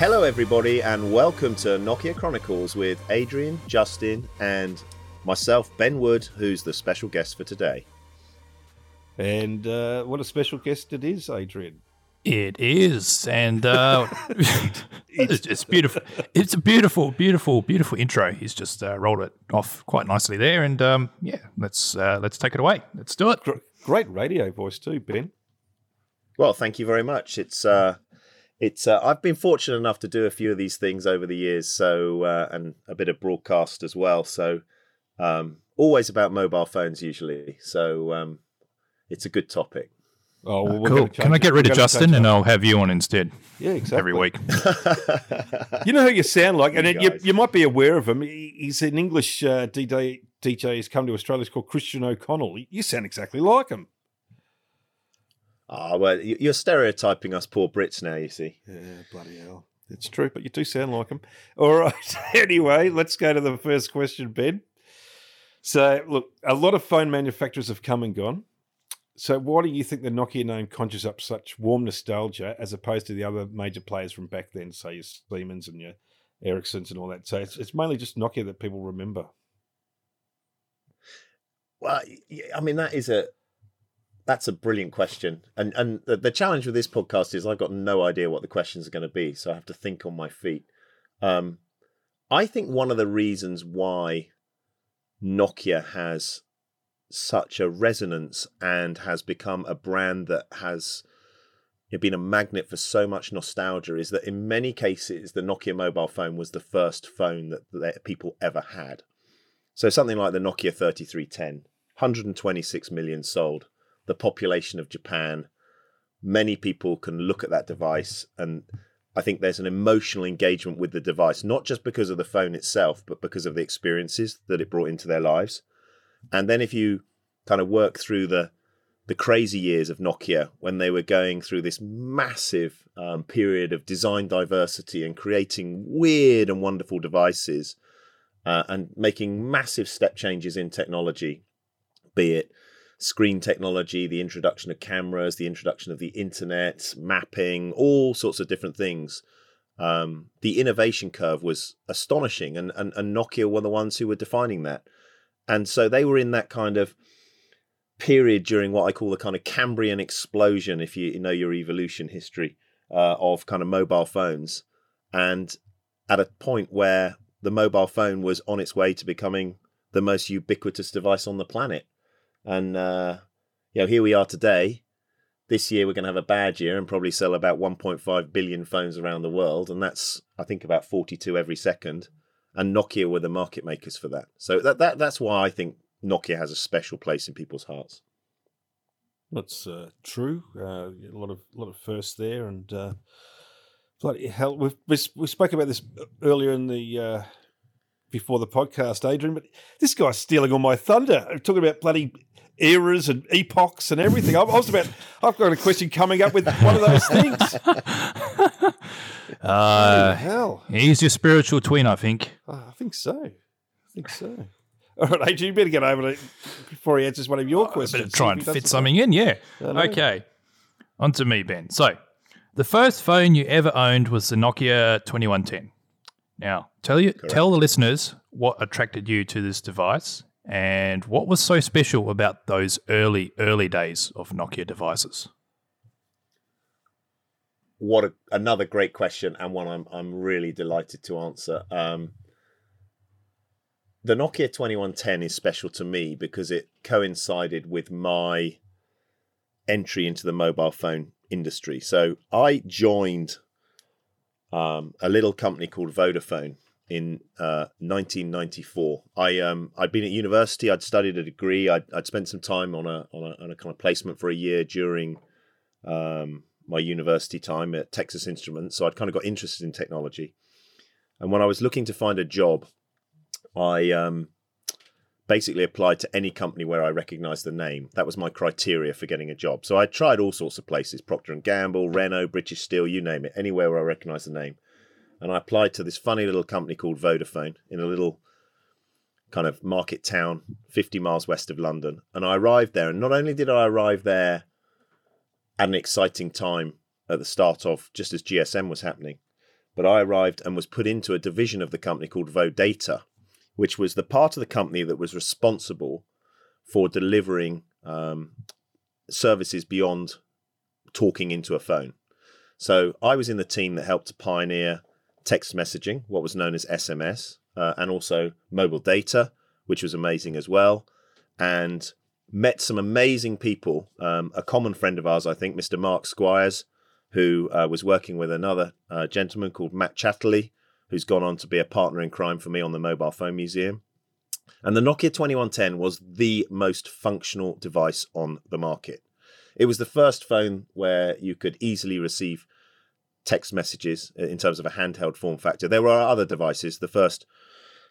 Hello, everybody, and welcome to Nokia Chronicles with Adrian, Justin, and myself, Ben Wood, who's the special guest for today. And uh, what a special guest it is, Adrian. It is, and uh, it's, it's beautiful. It's a beautiful, beautiful, beautiful intro. He's just uh, rolled it off quite nicely there, and um, yeah, let's uh, let's take it away. Let's do it. Great radio voice too, Ben. Well, thank you very much. It's uh, it's uh, I've been fortunate enough to do a few of these things over the years, so uh, and a bit of broadcast as well. So um, always about mobile phones usually. So um, it's a good topic. Oh, well, cool. Can I get rid of Justin and I'll have you on instead? Yeah, exactly. Every week. you know who you sound like, and you, you, might be aware of him. He's an English uh, DJ. DJ has come to Australia. He's called Christian O'Connell. You sound exactly like him. Ah, oh, well, you're stereotyping us poor Brits now. You see. Yeah, bloody hell. It's true, but you do sound like them. All right. anyway, let's go to the first question, Ben. So, look, a lot of phone manufacturers have come and gone. So, why do you think the Nokia name conjures up such warm nostalgia as opposed to the other major players from back then, say your Siemens and your Ericssons and all that? So, it's, it's mainly just Nokia that people remember. Well, I mean, that is a that's a brilliant question, and and the, the, challenge with this podcast is I've got no idea what the questions are going to be, so I have to think on my feet. Um, I think one of the reasons why Nokia has such a resonance and has become a brand that has been a magnet for so much nostalgia is that in many cases the Nokia mobile phone was the first phone that, that people ever had. So something like the Nokia 3310, 126 million sold the population of Japan. Many people can look at that device, and I think there's an emotional engagement with the device, not just because of the phone itself, but because of the experiences that it brought into their lives. And then if you kind of work through the the crazy years of Nokia when they were going through this massive um, period of design diversity and creating weird and wonderful devices uh, and making massive step changes in technology, be it screen technology, the introduction of cameras, the introduction of the internet, mapping, all sorts of different things. Um, the innovation curve was astonishing, and, and, and Nokia were the ones who were defining that. And so they were in that kind of period during what I call the kind of Cambrian explosion, if you know your evolution history uh, of kind of mobile phones. And at a point where the mobile phone was on its way to becoming the most ubiquitous device on the planet. And uh, you know, here we are today. This year we're going to have a bad year and probably sell about 1.5 billion phones around the world, and that's I think about 42 every second. And Nokia were the market makers for that. So that, that that's why I think Nokia has a special place in people's hearts. That's uh, true. Uh, a lot of lot of firsts there, and uh, bloody hell, we we spoke about this earlier in the uh, before the podcast, Adrian. But this guy's stealing all my thunder. I'm talking about bloody eras and epochs and everything. I was about. I've got a question coming up with one of those things. Uh, hell, he's your spiritual twin, I think. Oh, I think so. I think so. All right, Adrian, you better get over it before he answers one of your questions. Try and fit something in, yeah. Okay, on to me, Ben. So, the first phone you ever owned was the Nokia 2110. Now, tell you Correct. tell the listeners what attracted you to this device and what was so special about those early early days of Nokia devices. What a, another great question and one I'm I'm really delighted to answer. Um, the Nokia 2110 is special to me because it coincided with my entry into the mobile phone industry. So I joined um, a little company called Vodafone in uh, 1994. I um I'd been at university. I'd studied a degree. I'd, I'd spent some time on a, on a on a kind of placement for a year during um, my university time at Texas Instruments. So I'd kind of got interested in technology. And when I was looking to find a job, I um, basically applied to any company where I recognised the name. That was my criteria for getting a job. So I tried all sorts of places: Procter and Gamble, Renault, British Steel, you name it, anywhere where I recognised the name. And I applied to this funny little company called Vodafone in a little kind of market town, 50 miles west of London. And I arrived there, and not only did I arrive there at an exciting time at the start of just as GSM was happening, but I arrived and was put into a division of the company called Vodata, which was the part of the company that was responsible for delivering um, services beyond talking into a phone. So I was in the team that helped to pioneer text messaging, what was known as SMS, uh, and also mobile data, which was amazing as well. And met some amazing people. Um, a common friend of ours, I think, Mr. Mark Squires, who uh, was working with another uh, gentleman called Matt Chatterley, who's gone on to be a partner in crime for me on the Mobile Phone Museum. And the Nokia 2110 was the most functional device on the market. It was the first phone where you could easily receive text messages in terms of a handheld form factor. There were other devices. The first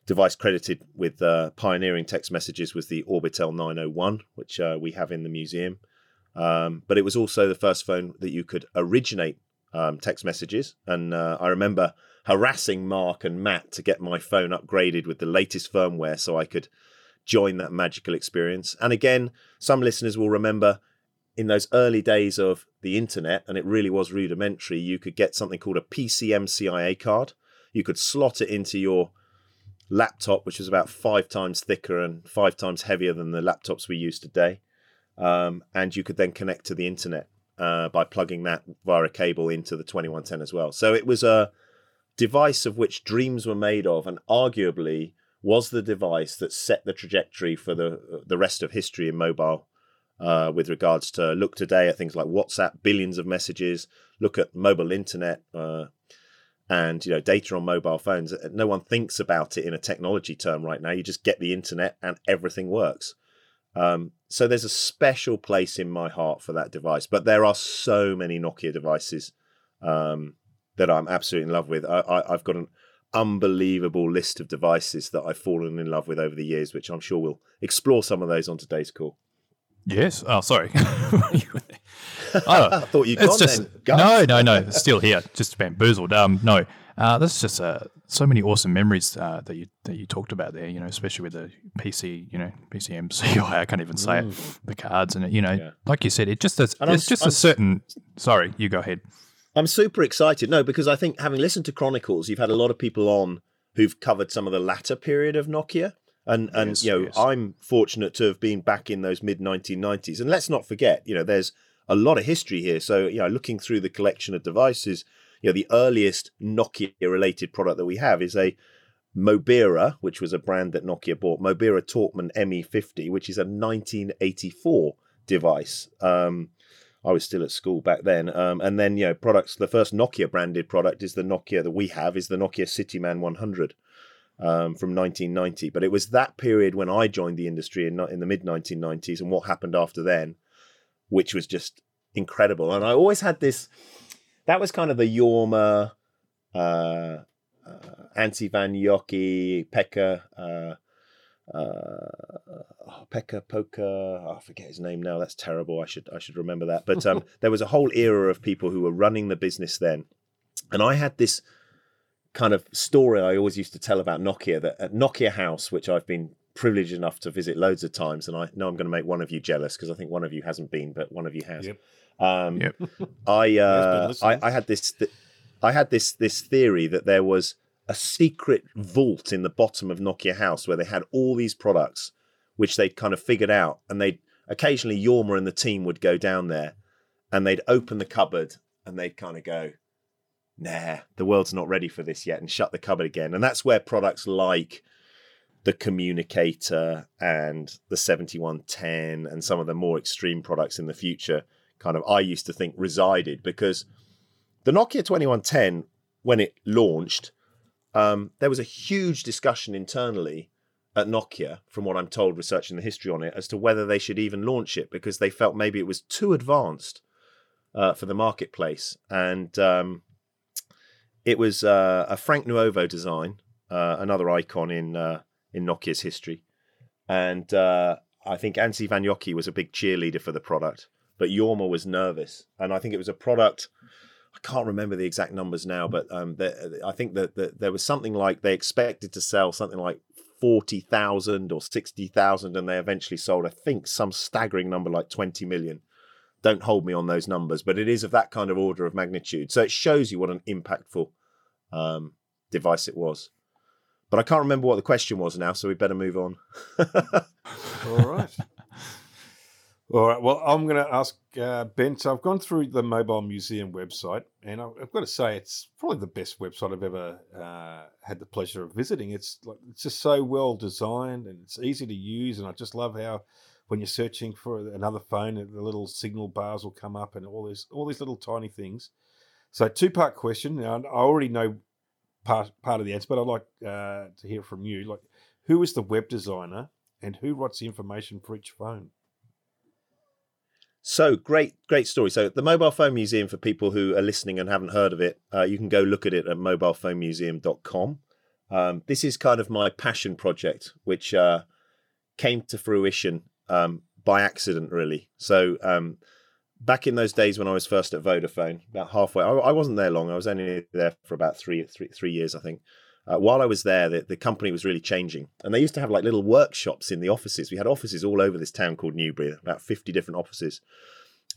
device credited with uh, pioneering text messages was the Orbitel 901, which uh, we have in the museum. Um, but it was also the first phone that you could originate um, text messages. And uh, I remember harassing Mark and Matt to get my phone upgraded with the latest firmware so I could join that magical experience. And again, some listeners will remember in those early days of the internet, and it really was rudimentary, you could get something called a PCMCIA card. You could slot it into your laptop, which was about five times thicker and five times heavier than the laptops we use today. Um, and you could then connect to the internet uh, by plugging that via a cable into the 2110 as well. So it was a device of which dreams were made of, and arguably was the device that set the trajectory for the the rest of history in mobile uh, with regards to look today at things like WhatsApp, billions of messages, look at mobile internet, uh, and you know data on mobile phones. No one thinks about it in a technology term right now. You just get the internet and everything works. Um, so there's a special place in my heart for that device. But there are so many Nokia devices um, that I'm absolutely in love with. I, I've got an unbelievable list of devices that I've fallen in love with over the years, which I'm sure we'll explore some of those on today's call. Yes. Oh, sorry. I thought you'd it's gone just no, no, no. Still here, just bamboozled. Um, no, uh, there's just uh, so many awesome memories uh, that you that you talked about there. You know, especially with the PC, you know, PCM CI. I can't even say it. The cards and it, you know, Yeah. like you said, it just does. It's just I'm- a certain. Sorry, you go ahead. I'm super excited. No, because I think having listened to Chronicles, you've had a lot of people on who've covered some of the latter period of Nokia. And and Yes, you know, yes. I'm fortunate to have been back in those mid 1990s. And let's not forget, you know, there's a lot of history here. So, you know, looking through the collection of devices, you know, the earliest Nokia related product that we have is a Mobira, which was a brand that Nokia bought, Mobira Talkman ME50, which is a 1984 device. Um, I was still at school back then. Um, and then, you know, products, the first Nokia branded product is the Nokia that we have, is the Nokia Cityman 100 um, from 1990. But it was that period when I joined the industry in, in the mid 1990s and what happened after then, which was just incredible. And I always had this, that was kind of the Jorma, uh, uh, Antti Vanjoki, Pekka, uh, uh, oh, Pekka Poka. oh, I forget his name now. That's terrible. I should I should remember that. But um, there was a whole era of people who were running the business then, and I had this kind of story I always used to tell about Nokia. That at Nokia House, which I've been privileged enough to visit loads of times, and I know I'm going to make one of you jealous because I think one of you hasn't been, but one of you has. Yep. Um, Yep. I, uh. I I had this th- I had this this theory that there was a secret vault in the bottom of Nokia House where they had all these products which they'd kind of figured out, and they'd occasionally Jorma and the team would go down there, and they'd open the cupboard and they'd kind of go, "Nah, the world's not ready for this yet," and shut the cupboard again, and that's where products like the communicator and the 7110 and some of the more extreme products in the future kind of I used to think resided. Because the Nokia 2110 when it launched um, there was a huge discussion internally at Nokia from what I'm told researching the history on it as to whether they should even launch it because they felt maybe it was too advanced uh, for the marketplace. And um, it was uh, a Frank Nuovo design uh, another icon in uh, in Nokia's history and uh, I think Anssi Vanjoki was a big cheerleader for the product, but Jorma was nervous, and I think it was a product. I can't remember the exact numbers now, but um, the, I think that, that there was something like they expected to sell something like forty thousand or sixty thousand, and they eventually sold, I think, some staggering number like twenty million. Don't hold me on those numbers, but it is of that kind of order of magnitude. So it shows you what an impactful um, device it was. But I can't remember what the question was now, so we better move on. All right. All right. Well, I'm going to ask uh, Ben. So I've gone through the Mobile Museum website, and I've got to say it's probably the best website I've ever uh, had the pleasure of visiting. It's like it's just so well designed and it's easy to use, and I just love how when you're searching for another phone, the little signal bars will come up and all these all these little tiny things. So two part question. Now I already know part part of the answer, but I'd like uh, to hear from you. Like, who is the web designer, and who writes the information for each phone? So great, great story. So the Mobile Phone Museum, for people who are listening and haven't heard of it, uh, you can go look at it at mobilephonemuseum.com. Um, this is kind of my passion project, which uh, came to fruition um, by accident, really. So um, back in those days when I was first at Vodafone, about halfway, I, I, wasn't there long. I was only there for about three, three, three years, I think. Uh, while I was there, the, the company was really changing, and they used to have like little workshops in the offices. We had offices all over this town called Newbury, about fifty different offices,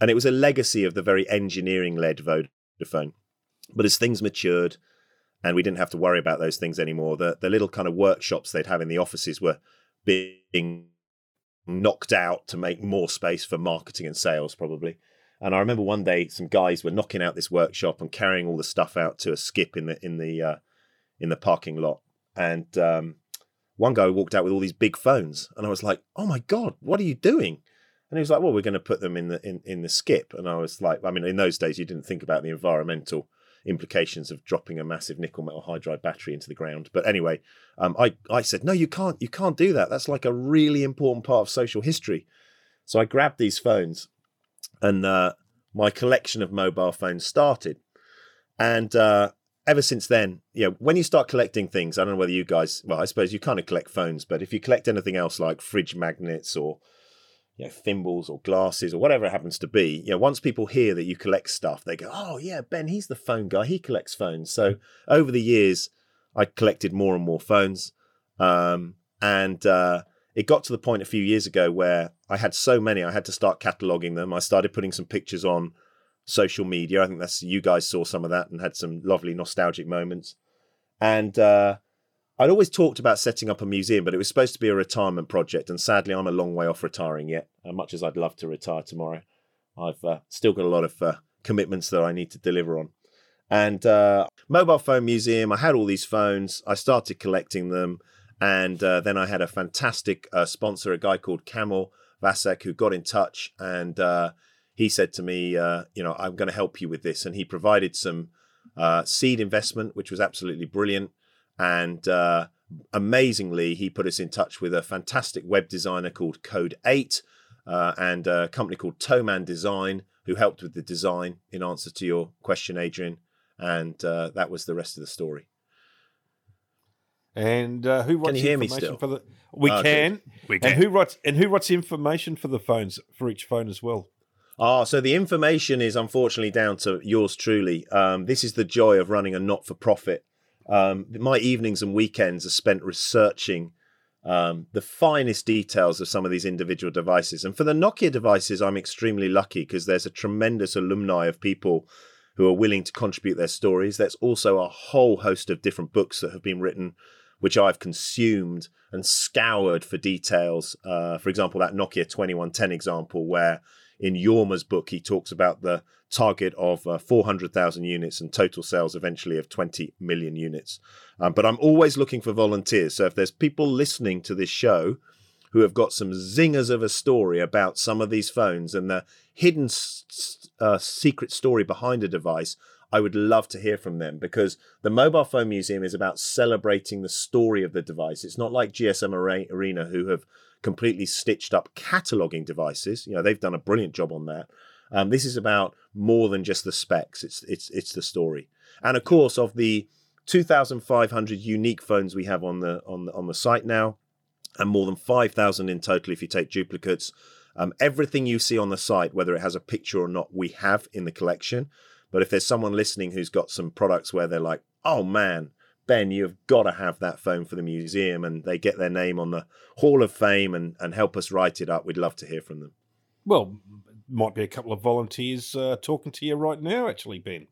and it was a legacy of the very engineering-led Vodafone. But as things matured, and we didn't have to worry about those things anymore, the the little kind of workshops they'd have in the offices were being knocked out to make more space for marketing and sales, probably. And I remember one day some guys were knocking out this workshop and carrying all the stuff out to a skip in the in the uh, in the parking lot, and um, one guy walked out with all these big phones, and I was like, "Oh my god, what are you doing?" And he was like, "Well, we're going to put them in the in, in the skip." And I was like, "I mean, in those days, you didn't think about the environmental implications of dropping a massive nickel metal hydride battery into the ground." But anyway, um, I I said, "No, you can't. You can't do that. That's like a really important part of social history." So I grabbed these phones, and uh, my collection of mobile phones started. And uh, ever since then, know, when you start collecting things, I don't know whether you guys, well, I suppose you kind of collect phones, but if you collect anything else like fridge magnets or you know, thimbles or glasses or whatever it happens to be, you know, once people hear that you collect stuff, they go, "Oh yeah, Ben, he's the phone guy. He collects phones." So over the years, I collected more and more phones, um, and uh, it got to the point a few years ago where I had so many, I had to start cataloging them. I started putting some pictures on social media. I think that's you guys saw some of that and had some lovely nostalgic moments. And uh, I'd always talked about setting up a museum, but it was supposed to be a retirement project. And sadly, I'm a long way off retiring yet. As much as I'd love to retire tomorrow, I've uh, still got a lot of uh, commitments that I need to deliver on. And uh, mobile phone museum, I had all these phones. I started collecting them, and uh, then I had a fantastic uh, sponsor, a guy called Camel Vasek, who got in touch and uh, he said to me, uh, you know, I'm going to help you with this. And he provided some uh, seed investment, which was absolutely brilliant. And uh, amazingly, he put us in touch with a fantastic web designer called Code 8 uh, and a company called Toman Design, who helped with the design in answer to your question, Adrian. And that was the rest of the story. And uh, who writes can you hear me still? For the, we, oh, can. we can. And who writes and who writes information for the phones for each phone as well? Ah, so the information is unfortunately down to yours truly. Um, this is the joy of running a not for profit. Um, my evenings and weekends are spent researching um, the finest details of some of these individual devices. And for the Nokia devices, I'm extremely lucky because there's a tremendous alumni of people who are willing to contribute their stories. There's also a whole host of different books that have been written, which I've consumed and scoured for details. Uh, for example, that Nokia 2110 example, where in Jorma's book, he talks about the target of uh, 400,000 units and total sales eventually of 20 million units. Um, but I'm always looking for volunteers. So if there's people listening to this show who have got some zingers of a story about some of these phones and the hidden uh, secret story behind a device, I would love to hear from them because the Mobile Phone Museum is about celebrating the story of the device. It's not like GSM Arena, who have completely stitched up cataloging devices. You know, they've done a brilliant job on that. Um, this is about more than just the specs. It's it's it's the story. And of course, of the 2,500 unique phones we have on the on the on the site now, and more than 5,000 in total if you take duplicates. Um, everything you see on the site, whether it has a picture or not, we have in the collection. But if there's someone listening who's got some products where they're like, "Oh man, Ben, you've got to have that phone for the museum, and they get their name on the Hall of Fame and, and help us write it up. We'd love to hear from them. Well, might be a couple of volunteers uh, talking to you right now, actually, Ben.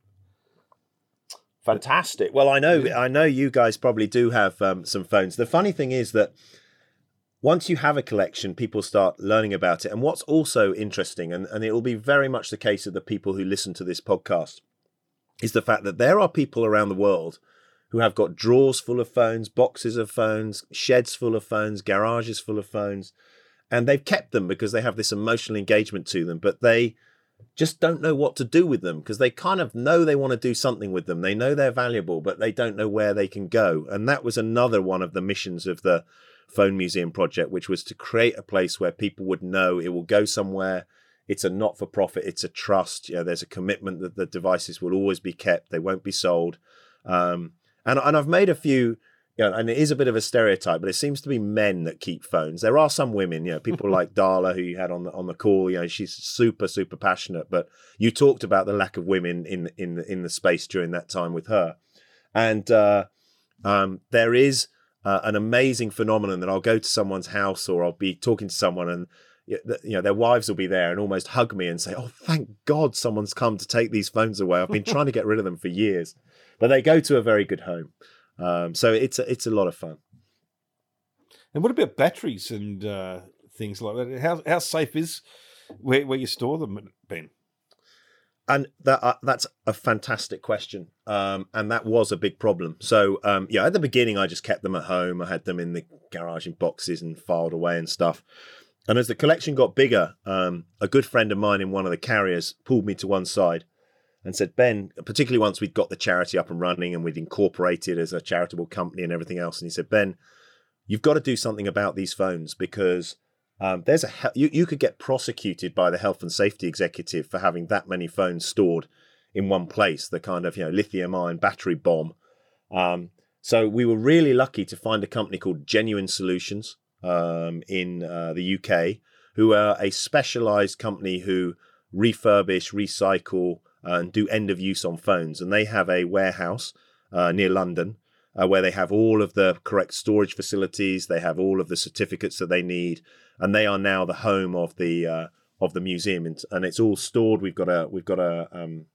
Fantastic. Well, I know, I know you guys probably do have um, some phones. The funny thing is that once you have a collection, people start learning about it. And what's also interesting, and, and it will be very much the case of the people who listen to this podcast, is the fact that there are people around the world who have got drawers full of phones, boxes of phones, sheds full of phones, garages full of phones, and they've kept them because they have this emotional engagement to them, but they just don't know what to do with them because they kind of know they want to do something with them. They know they're valuable, but they don't know where they can go. And that was another one of the missions of the Phone Museum project, which was to create a place where people would know it will go somewhere. It's a not for profit, it's a trust. You know, there's a commitment that the devices will always be kept, they won't be sold. Um, and, and I've made a few, you know, and it is a bit of a stereotype, but it seems to be men that keep phones. There are some women, you know, people like Darla who you had on the on the call. You know, she's super super passionate. But you talked about the lack of women in in the, in the space during that time with her, and uh, um, there is uh, an amazing phenomenon that I'll go to someone's house or I'll be talking to someone and you know their wives will be there and almost hug me and say, "Oh, thank God someone's come to take these phones away. I've been trying to get rid of them for years." But they go to a very good home, um, so it's a, it's a lot of fun. And what about batteries and uh, things like that? How how safe is where where you store them, Ben? And that uh, that's a fantastic question, um, and that was a big problem. So um, yeah, at the beginning, I just kept them at home. I had them in the garage in boxes and filed away and stuff. And as the collection got bigger, um, a good friend of mine in one of the carriers pulled me to one side and said, "Ben, particularly once we'd got the charity up and running and we'd incorporated as a charitable company and everything else." And he said, "Ben, you've got to do something about these phones because." Um, there's a you, you could get prosecuted by the health and safety executive for having that many phones stored in one place, the kind of you know lithium ion battery bomb. Um, so we were really lucky to find a company called Genuine Solutions um, in uh, the UK, who are a specialized company who refurbish, recycle, uh, and do end of use on phones. And they have a warehouse uh, near London uh, where they have all of the correct storage facilities, they have all of the certificates that they need, and they are now the home of the uh, of the museum, and, and, it's all stored. We've got a we've got a um,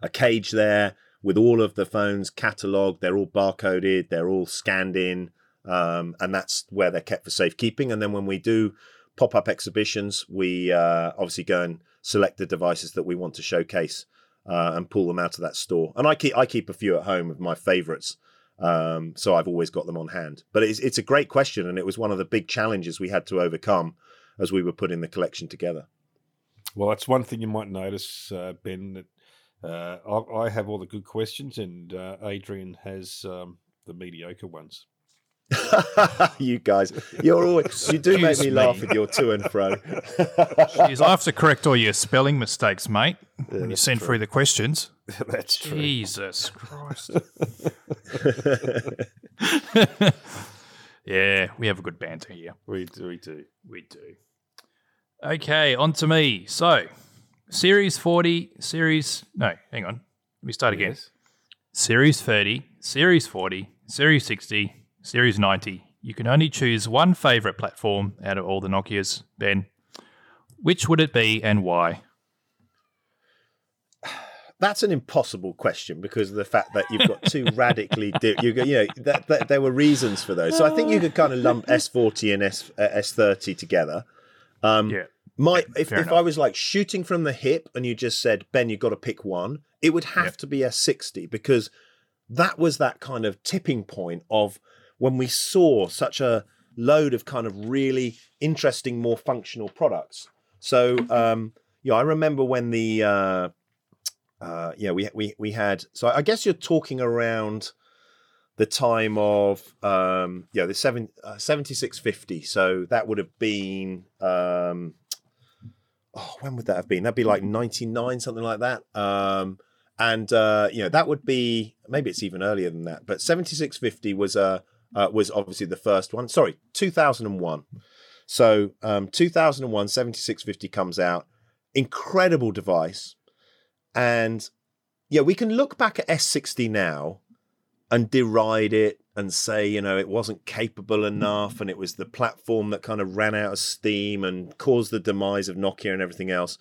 a cage there with all of the phones catalogued. They're all barcoded. They're all scanned in, um, and that's where they're kept for safekeeping. And then when we do pop up exhibitions, we uh, obviously go and select the devices that we want to showcase uh, and pull them out of that store. And I keep I keep a few at home of my favourites. Um, so I've always got them on hand. But it's it's a great question, and it was one of the big challenges we had to overcome as we were putting the collection together. Well, that's one thing you might notice, uh, Ben. That uh, I, I, have all the good questions, and uh, Adrian has um, the mediocre ones. you guys, you're always you do make me, me, laugh with your to and fro. Jeez, I have to correct all your spelling mistakes, mate. Yeah, when you send true. through the questions. that's true. Jesus Christ. yeah, we have a good banter here. We do. We do. We do. Okay, on to me. So, Series 40, Series. No, hang on. Let me start again. Yes. Series 30, Series 40, Series 60, Series 90. You can only choose one favorite platform out of all the Nokias, Ben. Which would it be and why? That's an impossible question because of the fact that you've got two radically di- you, you know that, that, there were reasons for those. So I think you could kind of lump S40 and S uh, S30 together. Um, yeah. My if, if I was like shooting from the hip and you just said Ben, you've got to pick one, it would have yeah. to be S60 because that was that kind of tipping point of when we saw such a load of kind of really interesting, more functional products. So, um, yeah, I remember when the uh, uh, yeah we we we had. So I guess you're talking around the time of um, yeah the seven, uh, 7650. So that would have been um, oh when would that have been? That'd be like 99 something like that. Um, and uh, you know that would be maybe it's even earlier than that. But 7650 was a uh, was obviously the first one. Sorry, 2001. So um, 2001, 7650 comes out. Incredible device. And yeah, we can look back at S60 now and deride it and say, you know, it wasn't capable enough and it was the platform that kind of ran out of steam and caused the demise of Nokia and everything else.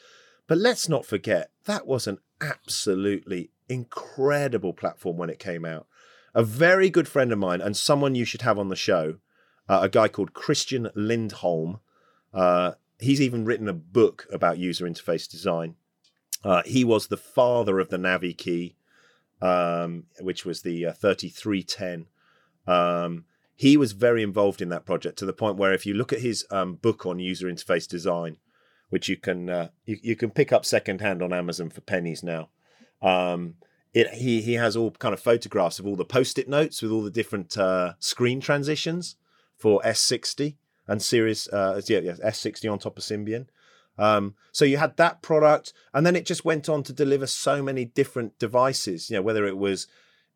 But let's not forget that was an absolutely incredible platform when it came out. A very good friend of mine and someone you should have on the show, uh, a guy called Christian Lindholm. Uh, he's even written a book about user interface design. Uh, he was the father of the Navi key, um, which was the uh, 3310. Um, he was very involved in that project to the point where if you look at his um, book on user interface design, which you can uh, you, you, can pick up secondhand on Amazon for pennies now. It, he he has all kind of photographs of all the post-it notes with all the different uh, screen transitions for S60 and Series uh, yeah, yeah S60 on top of Symbian. Um, so you had that product, and then it just went on to deliver so many different devices. You know, whether it was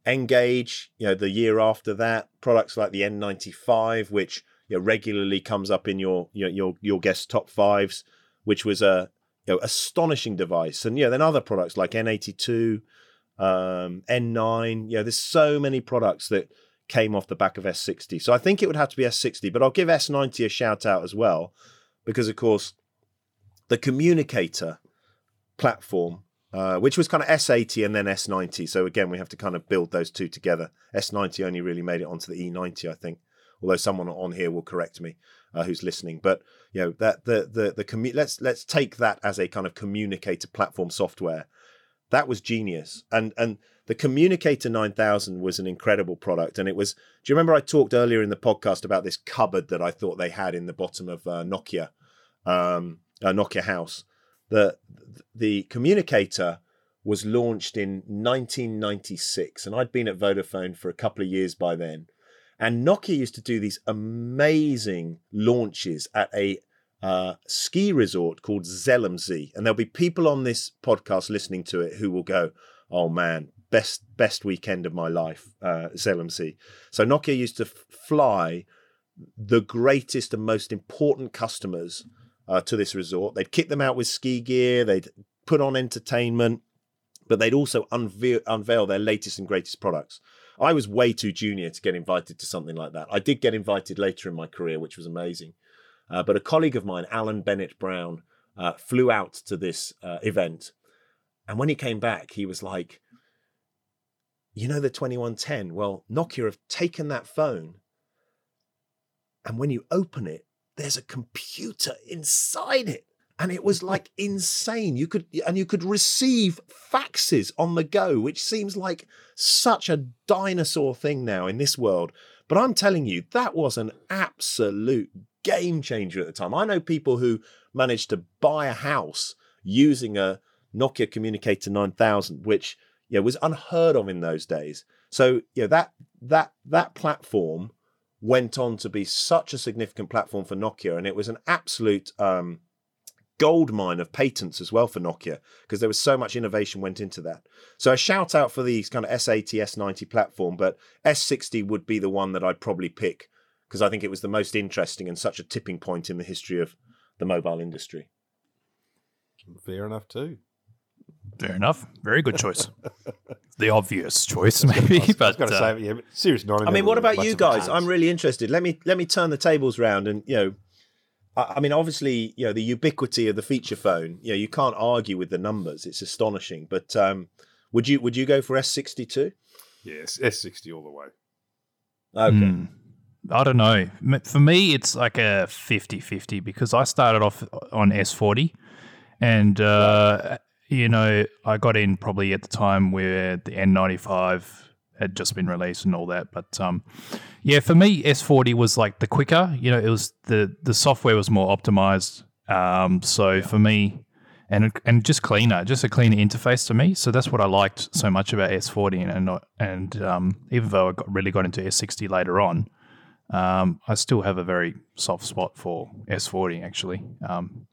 N-Gage, you know, the year after that, products like the N95, which you know, regularly comes up in your your your, your guest top fives, which was a you know, astonishing device, and yeah, then other products like N82, um, N9. You know, there's so many products that came off the back of S60. So I think it would have to be S60, but I'll give S90 a shout out as well, because of course the communicator platform, uh, which was kind of S80 and then S90. So again, we have to kind of build those two together. S90 only really made it onto the E90, I think. Although someone on here will correct me uh, who's listening, but you know that the the the commu- let's let's take that as a kind of communicator platform software. That was genius, and and the Communicator 9000 was an incredible product, and it was. Do you remember I talked earlier in the podcast about this cupboard that I thought they had in the bottom of uh, Nokia? Um, uh, Nokia House. The the communicator was launched in 1996, and I'd been at Vodafone for a couple of years by then. And Nokia used to do these amazing launches at a uh, ski resort called Zell am See, and there'll be people on this podcast listening to it who will go, "Oh man, best best weekend of my life, uh, Zell am See." So Nokia used to f- fly the greatest and most important customers uh, to this resort. They'd kit them out with ski gear, they'd put on entertainment, but they'd also unveil, unveil their latest and greatest products. I was way too junior to get invited to something like that. I did get invited later in my career, which was amazing. Uh, but a colleague of mine, Alan Bennett Brown, uh, flew out to this uh, event. And when he came back, he was like, You know, the 2110? Well, Nokia have taken that phone. And when you open it, there's a computer inside it and it was like insane you could and you could receive faxes on the go which seems like such a dinosaur thing now in this world but i'm telling you that was an absolute game changer at the time i know people who managed to buy a house using a nokia communicator 9000 which yeah was unheard of in those days so yeah that that that platform went on to be such a significant platform for Nokia, and it was an absolute um, gold mine of patents as well for Nokia because there was so much innovation went into that. So a shout out for the kind of S80, S90 platform, but S60 would be the one that I'd probably pick because I think it was the most interesting and such a tipping point in the history of the mobile industry. Fair enough too. Fair enough. Very good choice. the obvious choice, maybe. I but got to uh, say, yeah, serious not. I mean, what about you guys? I'm really interested. Let me let me turn the tables round, and you know, I, I, mean, obviously, you know, the ubiquity of the feature phone. You know, you can't argue with the numbers. It's astonishing. But um, would you would you go for S62? Yes, S60 all the way. Okay. mm, I don't know. For me, it's like a 50 50 because I started off on S40 and, uh, you know, I got in probably at the time where the N95 had just been released and all that. But um, yeah, for me, S40 was like the quicker. You know, it was the the software was more optimized. Um, so for me, and and just cleaner, just a cleaner interface to me. So that's what I liked so much about S40, and and, and um, even though I got, really got into S60 later on, um, I still have a very soft spot for S40 actually. Um,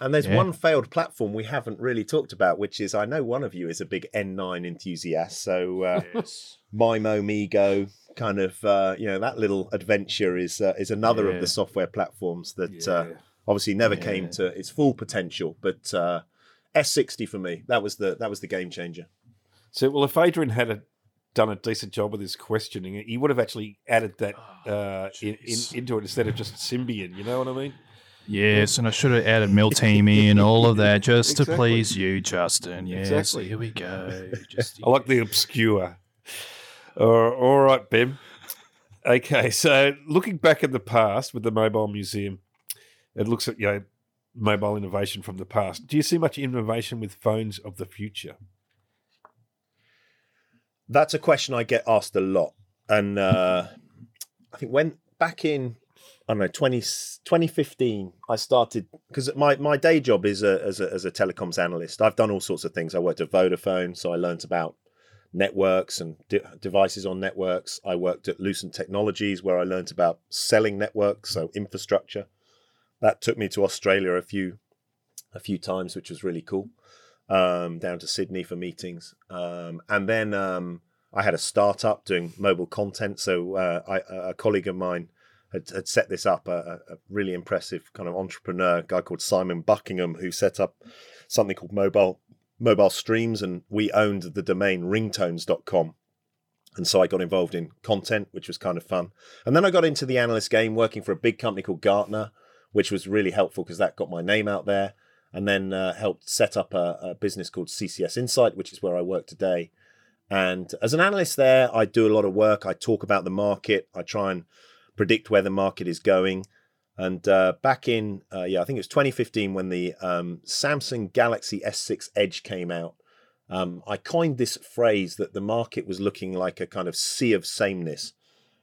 And there's Yeah. one failed platform we haven't really talked about, which is I know one of you is a big N9 enthusiast. So uh, Yes. Maemo MeeGo kind of uh, you know that little adventure is uh, is another of the software platforms that uh, obviously never Yeah. came to its full potential. But uh, S60 for me that was the that was the game changer. So, well, if Adrian had a, done a decent job with his questioning, he would have actually added that uh, in, in, into it instead of just Symbian. You know what I mean? Yes, and I should have added Milteamy and all of that just exactly. to please you, Justin. Yes, exactly. here we go. Just, I like the obscure. Uh, all right, Ben. Okay, so looking back at the past with the Mobile Museum, it looks at you know mobile innovation from the past. Do you see much innovation with phones of the future? That's a question I get asked a lot, and uh, I think when back in I don't know 20, 2015 I started because my, my day job is a, as a as a telecoms analyst. I've done all sorts of things. I worked at Vodafone, so I learned about networks and de- devices on networks. I worked at Lucent Technologies where I learned about selling networks, so infrastructure. That took me to Australia a few a few times, which was really cool. Um, down to Sydney for meetings, um, and then um, I had a startup doing mobile content. So uh, I, a colleague of mine had, had set this up, a, a, really impressive kind of entrepreneur, guy called Simon Buckingham, who set up something called Mobile mobile streams and we owned the domain ringtones.com and so I got involved in content, which was kind of fun. And then I got into the analyst game working for a big company called Gartner, which was really helpful because that got my name out there. And then uh, helped set up a, a, business called CCS Insight, which is where I work today. And as an analyst there, I do a lot of work. I talk about the market. I try and predict where the market is going. And uh, back in, uh, yeah, I think it was 2015 when the um, Samsung Galaxy S6 Edge came out. Um, I coined this phrase that the market was looking like a kind of sea of sameness.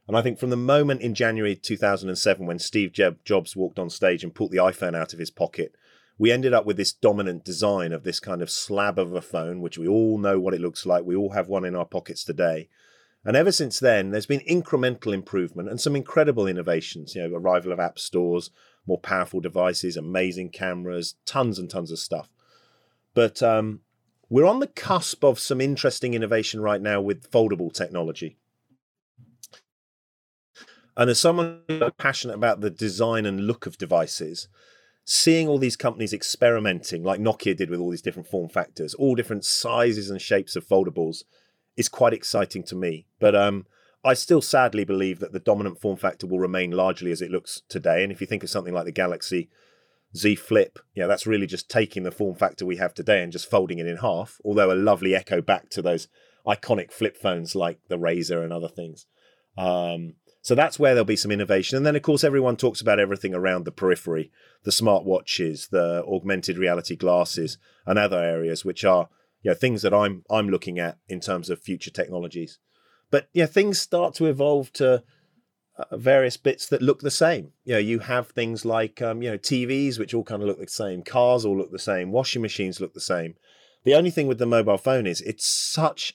And I think from the moment in January 2007 when Steve Jobs walked on stage and pulled the iPhone out of his pocket, we ended up with this dominant design of this kind of slab of a phone, which we all know what it looks like. We all have one in our pockets today. And ever since then, there's been incremental improvement and some incredible innovations. You know, arrival of app stores, more powerful devices, amazing cameras, tons and tons of stuff. But um, we're on the cusp of some interesting innovation right now with foldable technology. And as someone passionate about the design and look of devices, seeing all these companies experimenting, like Nokia did with all these different form factors, all different sizes and shapes of foldables, is quite exciting to me. But um, I still sadly believe that the dominant form factor will remain largely as it looks today. And if you think of something like the Galaxy Z Flip, yeah, that's really just taking the form factor we have today and just folding it in half. Although a lovely echo back to those iconic flip phones like the Razr and other things. Um, so that's where there'll be some innovation. And then, of course, everyone talks about everything around the periphery, the smartwatches, the augmented reality glasses, and other areas which are you know, things that I'm I'm looking at in terms of future technologies. But yeah, things start to evolve to uh, various bits that look the same. You know, you have things like um, you know TVs, which all kind of look the same. Cars all look the same. Washing machines look the same. The only thing with the mobile phone is it's such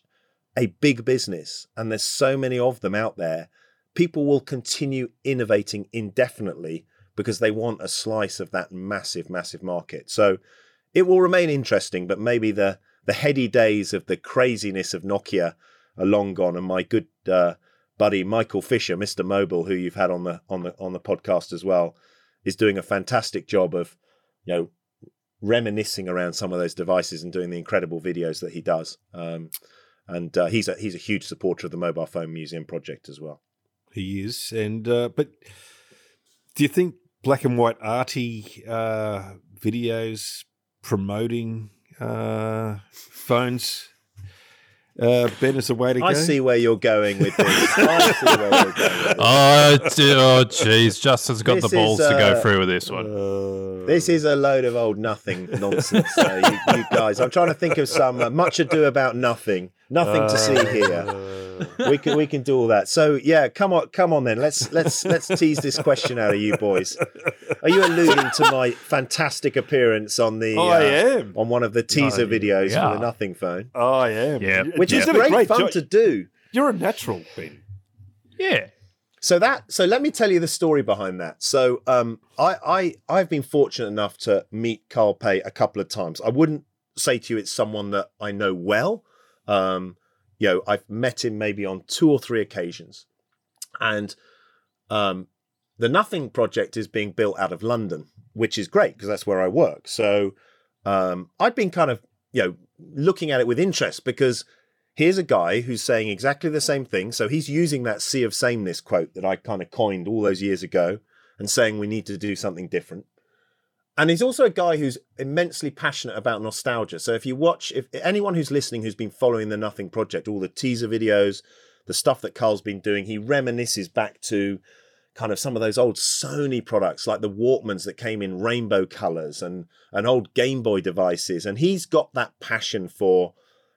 a big business, and there's so many of them out there. People will continue innovating indefinitely because they want a slice of that massive, massive market. So it will remain interesting, but maybe the the heady days of the craziness of Nokia are long gone, and my good uh, buddy Michael Fisher, Mr. Mobile, who you've had on the on the on the podcast as well, is doing a fantastic job of, you know, reminiscing around some of those devices and doing the incredible videos that he does. Um, and uh, he's a he's a huge supporter of the Mobile Phone Museum project as well. He is, and uh, but do you think black and white arty uh, videos promoting uh, phones. Uh, ben is a way to go. I see where you're going with this. I see where you're going. oh, oh, jeez. Justin's got this the balls is, uh, to go uh, through with this one. Uh, this is a load of old nothing nonsense. you, you, guys, I'm trying to think of some uh, much ado about nothing. Nothing to see here. We can we can do all that. So yeah, come on, come on then. Let's let's let's tease this question out of you boys. Are you alluding to my fantastic appearance on the? Oh, uh, I am on one of the teaser videos yeah. from the Nothing phone. Oh, I am. Yeah, which yeah. is great, great fun jo- to do. You're a natural, Ben. Yeah. So that so let me tell you the story behind that. So um, I I I've been fortunate enough to meet Carl Pei a couple of times. I wouldn't say to you it's someone that I know well. Um, you know, I've met him maybe on two or three occasions, and um, the Nothing project is being built out of London, which is great because that's where I work. So um, I'd been kind of you know looking at it with interest because here's a guy who's saying exactly the same thing. So he's using that sea of sameness quote that I kind of coined all those years ago and saying we need to do something different. And he's also a guy who's immensely passionate about nostalgia. So if you watch, if anyone who's listening who's been following the Nothing Project, all the teaser videos, the stuff that Carl's been doing, he reminisces back to kind of some of those old Sony products like the Walkmans that came in rainbow colors and and old Game Boy devices. And he's got that passion for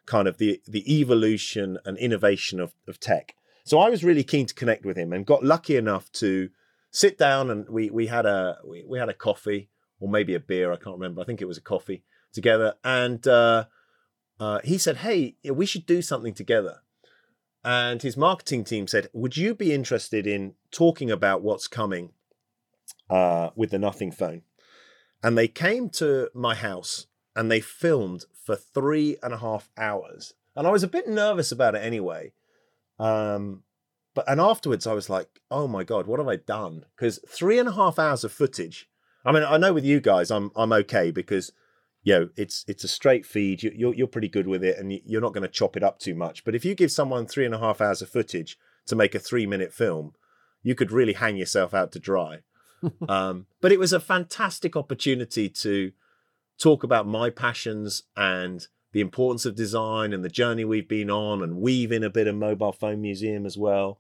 kind of the the evolution and innovation of, of tech. So I was really keen to connect with him and got lucky enough to sit down and we we had a we, we had a coffee or maybe a beer. I can't remember. I think it was a coffee together. And uh, uh, he said, "Hey, we should do something together." And his marketing team said, "Would you be interested in talking about what's coming uh, with the Nothing phone?" And they came to my house and they filmed for three and a half hours. And I was a bit nervous about it anyway. Um, but and afterwards, I was like, "Oh my god, what have I done?" Because three and a half hours of footage I mean, I know with you guys, I'm I'm okay because you know it's it's a straight feed. You, you're you're pretty good with it, and you're not going to chop it up too much. But if you give someone three and a half hours of footage to make a three minute film, you could really hang yourself out to dry. um, but it was a fantastic opportunity to talk about my passions and the importance of design and the journey we've been on, and weave in a bit of mobile phone museum as well.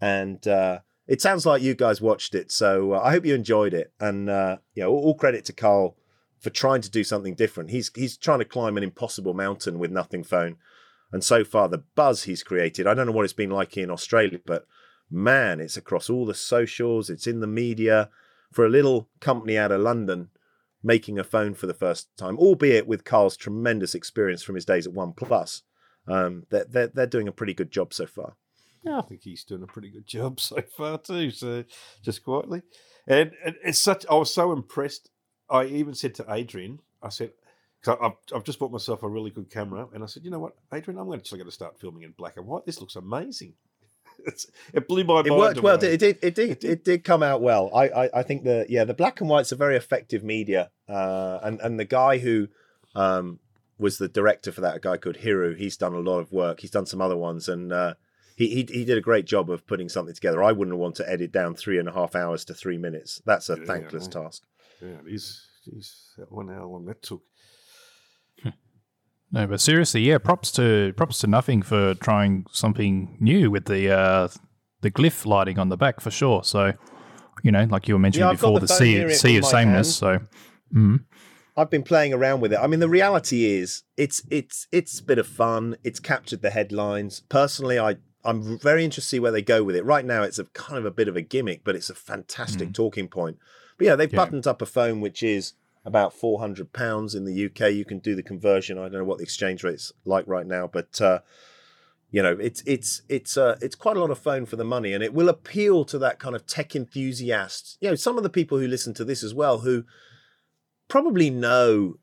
And uh, it sounds like you guys watched it, so uh, I hope you enjoyed it. And uh, you all, credit to Carl for trying to do something different. He's he's trying to climb an impossible mountain with nothing phone, and so far the buzz he's created. I don't know what it's been like in Australia, but man, it's across all the socials. It's in the media for a little company out of London making a phone for the first time, albeit with Carl's tremendous experience from his days at OnePlus. Um, they're, they're, they're doing a pretty good job so far. Yeah, I think he's doing a pretty good job so far too. So just quietly, and, and it's such. I was so impressed. I even said to Adrian, I said, because I've, I've just bought myself a really good camera, and I said, you know what, Adrian, I'm actually going to start filming in black and white. This looks amazing. It's, it blew my it mind. It worked away. well. It did. It did. It did come out well. I, I, I think the yeah the black and white's a very effective media, uh, and and the guy who um, was the director for that, a guy called Hiru, he's done a lot of work. He's done some other ones, and uh, he, he he did a great job of putting something together. I wouldn't want to edit down three and a half hours to three minutes. That's a yeah, thankless yeah. task. Yeah, it is. Jeez, that one hour long that took. No, but seriously, yeah, props to props to nothing for trying something new with the uh, the glyph lighting on the back for sure. So, you know, like you were mentioning yeah, before, the, the sea sea of sameness. Hand. So, mm. I've been playing around with it. I mean, the reality is, it's it's it's a bit of fun. It's captured the headlines. Personally, I I'm very interested to see where they go with it. Right now, it's a kind of a bit of a gimmick, but it's a fantastic mm. talking point. But yeah, they've yeah. buttoned up a phone which is about four hundred pounds in the UK. You can do the conversion. I don't know what the exchange rate's like right now, but uh, you know, it's it's it's uh, it's quite a lot of phone for the money, and it will appeal to that kind of tech enthusiast. You know, some of the people who listen to this as well, who probably know,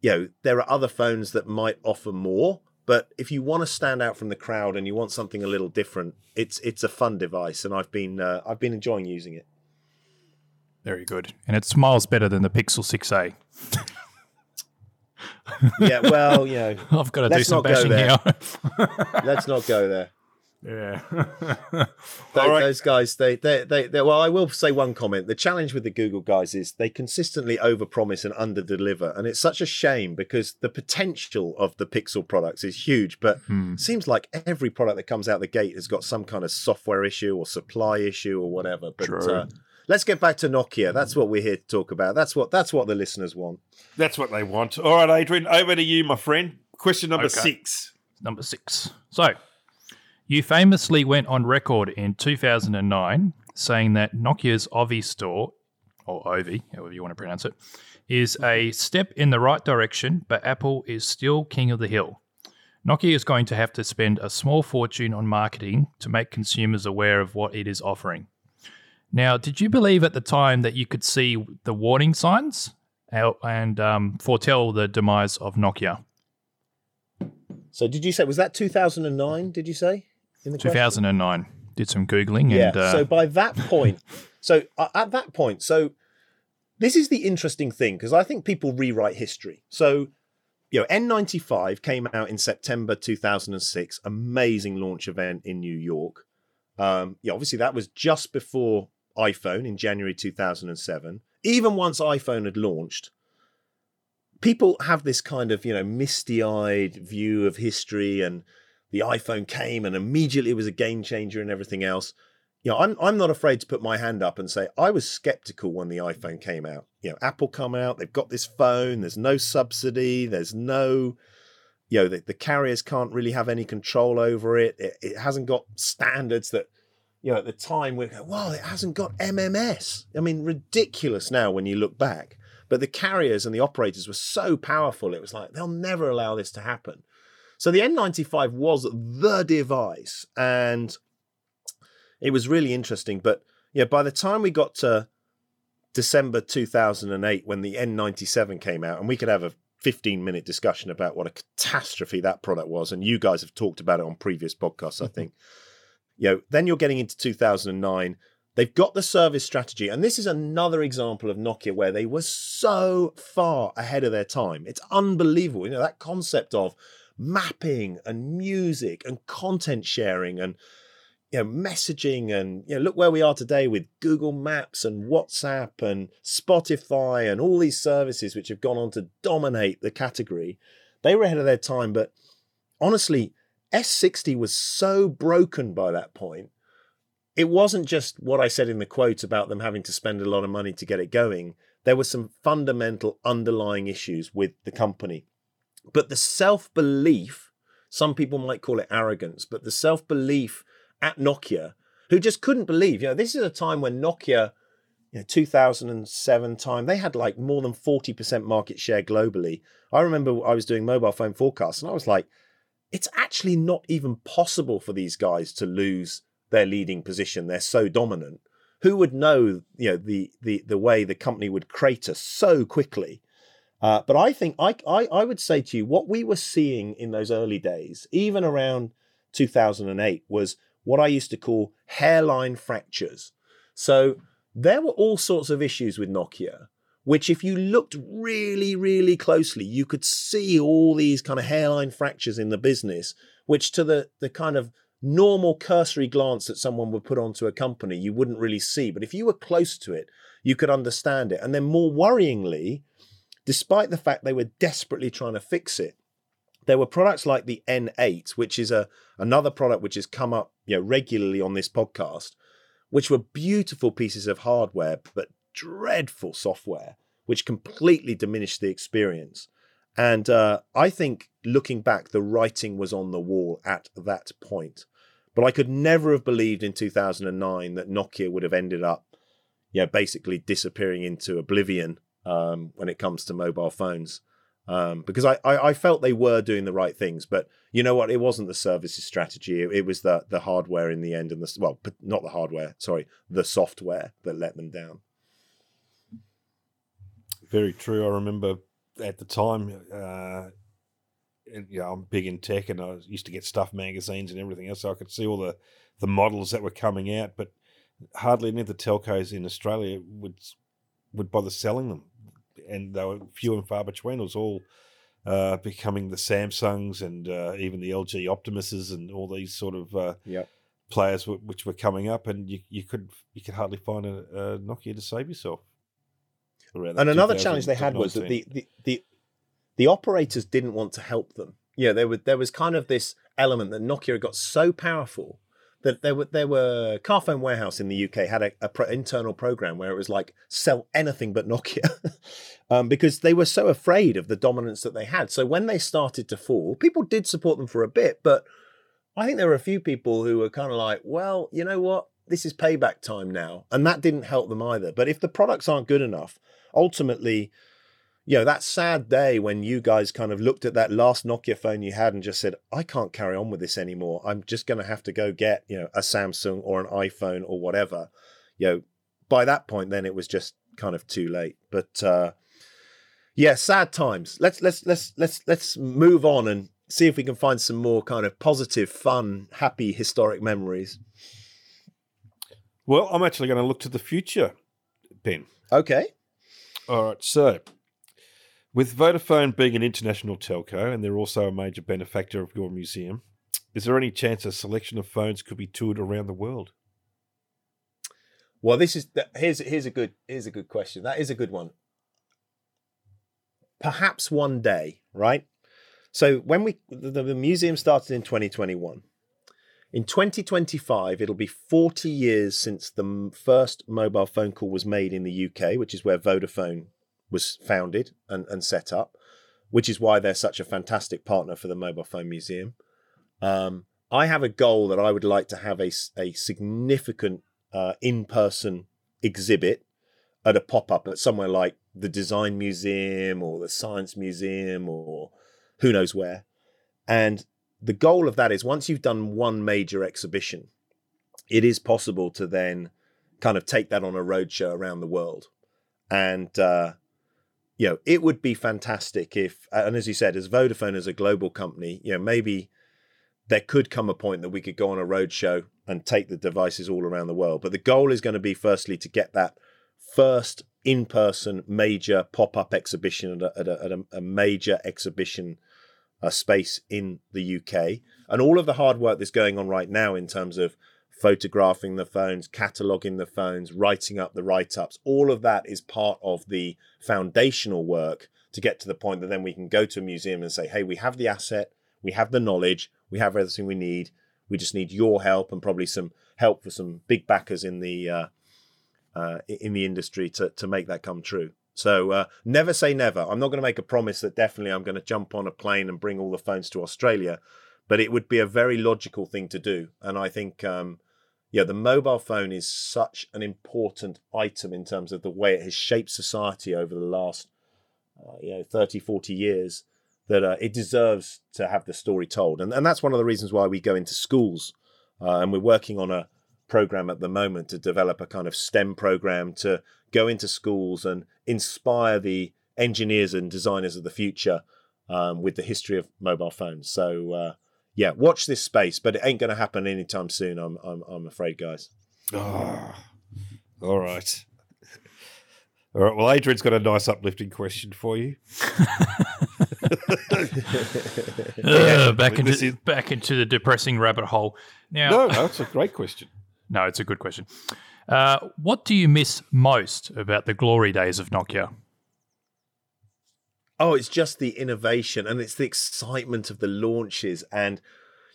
you know, there are other phones that might offer more but if you want to stand out from the crowd and you want something a little different, it's it's a fun device, and I've been uh, I've been enjoying using it. Very good, and it's miles better than the Pixel 6a. yeah, well, you know, I've got to do some bashing here. let's not go there. Yeah. those, right. those, guys, they, they, they, they, well, I will say one comment. The challenge with the Google guys is they consistently overpromise and underdeliver. And it's such a shame because the potential of the Pixel products is huge. But hmm. seems like every product that comes out the gate has got some kind of software issue or supply issue or whatever. But uh, let's get back to Nokia. That's what we're here to talk about. That's what, that's what the listeners want. That's what they want. All right, Adrian, over to you, my friend. Question number okay. six. Number six. So, you famously went on record in 2009 saying that Nokia's Ovi store, or Ovi, however you want to pronounce it, is a step in the right direction, but Apple is still king of the hill. Nokia is going to have to spend a small fortune on marketing to make consumers aware of what it is offering. Now, did you believe at the time that you could see the warning signs and um, foretell the demise of Nokia? So, did you say, was that 2009? Did you say? In the 2009. Question? Did some googling. Yeah. And, uh... So by that point, so uh, at that point, so this is the interesting thing because I think people rewrite history. So you know, N95 came out in September 2006. Amazing launch event in New York. Um, yeah, obviously that was just before iPhone in January 2007. even once iPhone had launched, people have this kind of, you know, misty eyed view of history and the iPhone came and immediately it was a game changer and everything else. You know, I'm I'm not afraid to put my hand up and say I was skeptical when the iPhone came out. You know, Apple come out, they've got this phone, there's no subsidy, there's no you know, the, the carriers can't really have any control over it. it. It hasn't got standards that, you know, at the time we go, well, it hasn't got MMS. I mean, ridiculous now when you look back. But the carriers and the operators were so powerful, it was like, they'll never allow this to happen. So the N95 was the device, and it was really interesting. But yeah, by the time we got to December 2008, when the N97 came out, and we could have a 15 minute discussion about what a catastrophe that product was, and you guys have talked about it on previous podcasts, I mm-hmm. think. you know, then you're getting into 2009. They've got the service strategy, and this is another example of Nokia where they were so far ahead of their time. It's unbelievable. You know, that concept of mapping and music and content sharing and you know messaging and you know look where we are today with Google Maps and WhatsApp and Spotify and all these services which have gone on to dominate the category. They were ahead of their time, but honestly, S60 was so broken by that point. It wasn't just what I said in the quote about them having to spend a lot of money to get it going. There were some fundamental underlying issues with the company. But the self belief, some people might call it arrogance, but the self belief at Nokia, who just couldn't believe, you know, this is a time when Nokia, you know, 2007 time, they had like more than 40% market share globally. I remember I was doing mobile phone forecasts and I was like, it's actually not even possible for these guys to lose their leading position. They're so dominant. Who would know, you know, the the the way the company would crater so quickly? Uh, but I think I, I, I would say to you, what we were seeing in those early days, even around 2008, was what I used to call hairline fractures. So there were all sorts of issues with Nokia, which, if you looked really, really closely, you could see all these kind of hairline fractures in the business, which to the, the kind of normal cursory glance that someone would put onto a company, you wouldn't really see. But if you were close to it, you could understand it. And then more worryingly, despite the fact they were desperately trying to fix it. There were products like the N8, which is a another product which has come up you know, regularly on this podcast, which were beautiful pieces of hardware, but dreadful software, which completely diminished the experience. And uh, I think looking back, the writing was on the wall at that point. But I could never have believed in 2009 that Nokia would have ended up, you know, basically disappearing into oblivion um, when it comes to mobile phones. Um, because I, I, I, felt they were doing the right things, but you know what? It wasn't the services strategy. It, it, was the the hardware in the end, and the well, not the hardware. Sorry, the software that let them down. Very true. I remember at the time, uh, you know, I'm big in tech, and I used to get stuff magazines and everything else, so I could see all the the models that were coming out, but hardly any of the telcos in Australia would would bother selling them and they were few and far between. It was all uh, becoming the Samsungs and uh, even the LG Optimuses and all these sort of uh, yep. players w- which were coming up, and you, you could you could hardly find a, a Nokia to save yourself. And another challenge they had was that the, the the the operators didn't want to help them. Yeah, there was there was kind of this element that Nokia got so powerful that there were there were Carphone Warehouse in the UK had a, a pro, internal program where it was like sell anything but Nokia, um, because they were so afraid of the dominance that they had. So when they started to fall, people did support them for a bit, but I think there were a few people who were kind of like, well, you know what, this is payback time now, and that didn't help them either. But if the products aren't good enough, ultimately you know, that sad day when you guys kind of looked at that last Nokia phone you had and just said, I can't carry on with this anymore. I'm just going to have to go get, you know, a Samsung or an iPhone or whatever. You know, by that point, then it was just kind of too late. But, uh, yeah, sad times. Let's let's let's let's let's move on and see if we can find some more kind of positive, fun, happy, historic memories. Well, I'm actually going to look to the future, Ben. Okay. All right. So with Vodafone being an international telco and they're also a major benefactor of your museum, is there any chance a selection of phones could be toured around the world? Well, this is here's here's a good here's a good question. That is a good one. Perhaps one day, right? So when we the, the museum started in 2021. In 2025, it'll be 40 years since the first mobile phone call was made in the UK, which is where Vodafone was founded and, and set up, which is why they're such a fantastic partner for the Mobile Phone Museum. Um, I have a goal that I would like to have a, a significant uh, in person exhibit at a pop up at somewhere like the Design Museum or the Science Museum or who knows where. And the goal of that is once you've done one major exhibition, it is possible to then kind of take that on a roadshow around the world. And, uh, you know, it would be fantastic if, and as you said, as Vodafone as a global company, you know, maybe there could come a point that we could go on a roadshow and take the devices all around the world. But the goal is going to be firstly to get that first in-person major pop-up exhibition at a, at a, at a, major exhibition uh, space in the UK, and all of the hard work that's going on right now in terms of photographing the phones, cataloging the phones, writing up the write-ups. All of that is part of the foundational work to get to the point that then we can go to a museum and say, "Hey, we have the asset, we have the knowledge, we have everything we need. We just need your help and probably some help for some big backers in the uh, uh, in the industry to to make that come true. So uh, never say never. I'm not going to make a promise that definitely I'm going to jump on a plane and bring all the phones to Australia, but it would be a very logical thing to do. And I think, um, yeah, the mobile phone is such an important item in terms of the way it has shaped society over the last, uh, you know, 30, 40 years that uh, it deserves to have the story told. And, and that's one of the reasons why we go into schools. Uh, and we're working on a program at the moment to develop a kind of STEM program to go into schools and inspire the engineers and designers of the future um, with the history of mobile phones. So, uh, yeah, watch this space, but it ain't going to happen anytime soon, I'm, I'm, I'm afraid, guys. Oh, all right. All right. Well, Adrian's got a nice uplifting question for you. uh, back into is... back into the depressing rabbit hole. Now, no, no, it's a great question. No, it's a good question. Uh, what do you miss most about the glory days of Nokia? Oh, it's just the innovation and it's the excitement of the launches and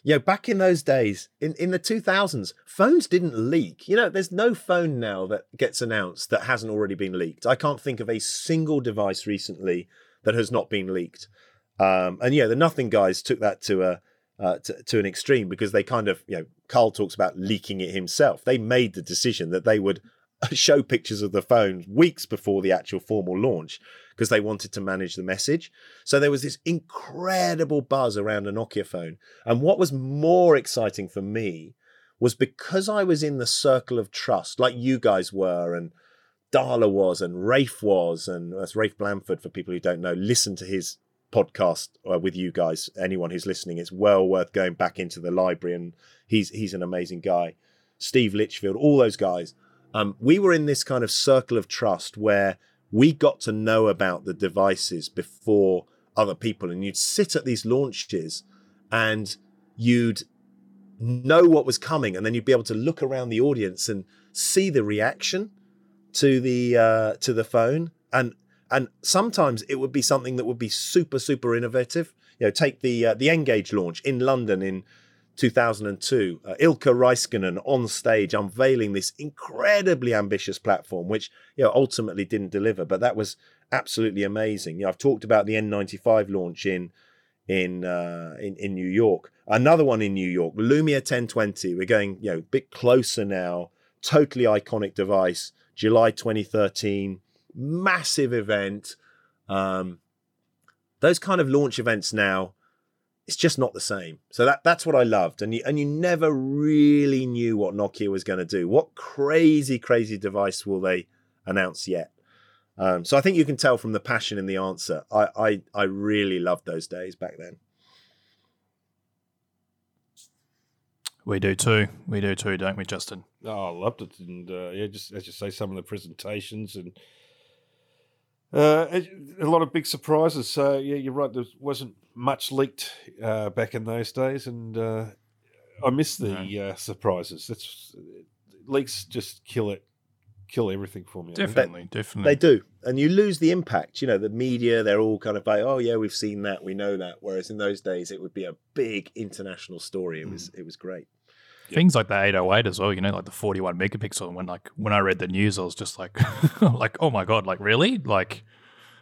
you know, back in those days, in, in the 2000s, phones didn't leak. You know, there's no phone now that gets announced that hasn't already been leaked. I can't think of a single device recently that has not been leaked. Um, and yeah, the Nothing guys took that to a uh, to, to an extreme because they kind of, you know, Carl talks about leaking it himself. They made the decision that they would show pictures of the phone weeks before the actual formal launch because they wanted to manage the message. So there was this incredible buzz around a Nokia phone. And what was more exciting for me was because I was in the circle of trust, like you guys were, and Darla was, and Rafe was, and that's Rafe Blandford for people who don't know. Listen to his podcast uh, with you guys. Anyone who's listening, it's well worth going back into the library, and he's he's an amazing guy. Steve Litchfield, all those guys. Um, we were in this kind of circle of trust where we got to know about the devices before other people, and you'd sit at these launches, and you'd know what was coming, and then you'd be able to look around the audience and see the reaction to the uh, to the phone, and and sometimes it would be something that would be super super innovative. You know take the uh, the N-Gage launch in london in 2002 uh, ilkka Raiskinen on stage unveiling this incredibly ambitious platform which you know ultimately didn't deliver but that was absolutely amazing. You know i've talked about the n95 launch in in uh, in, in new york. Another one in new york lumia 1020 we're going you know a bit closer now. Totally iconic device. July 2013 massive event. Um, those kind of launch events now, it's just not the same. So that that's what I loved, and you and you never really knew what Nokia was going to do. What crazy, crazy device will they announce yet? Um, so I think you can tell from the passion in the answer. I I, I really loved those days back then. We do too. We do too, don't we, Justin? Oh, I loved it, and uh, yeah, just as you say, some of the presentations and uh, a lot of big surprises. So yeah, you're right. There wasn't much leaked uh, back in those days, and uh, I miss the uh, surprises. That's leaks just kill it kill everything for me. Definitely, definitely. They do. And you lose the impact. You know, the media, they're all kind of like, oh yeah, we've seen that, we know that. Whereas in those days it would be a big international story. It was mm. it was great. Things like the 808 as well, you know, like the 41 megapixel. When like when I read the news, I was just like, like, oh my god, like really, like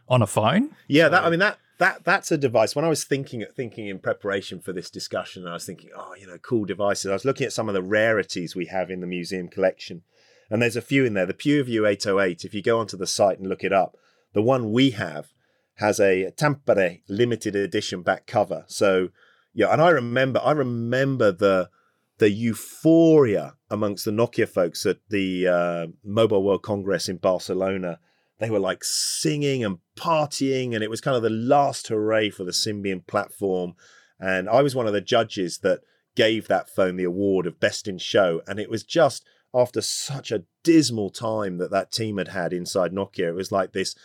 on a phone? Yeah, so, that I mean that that that's a device. When I was thinking thinking in preparation for this discussion, I was thinking, oh, you know, cool devices. I was looking at some of the rarities we have in the museum collection, and there's a few in there. The PureView 808. If you go onto the site and look it up, the one we have has a Tampere limited edition back cover. So yeah, and I remember I remember the the euphoria amongst the Nokia folks at the uh, Mobile World Congress in Barcelona. They were like singing and partying, and it was kind of the last hooray for the Symbian platform. And I was one of the judges that gave that phone the award of best in show. And it was just after such a dismal time that that team had had inside Nokia, it was like this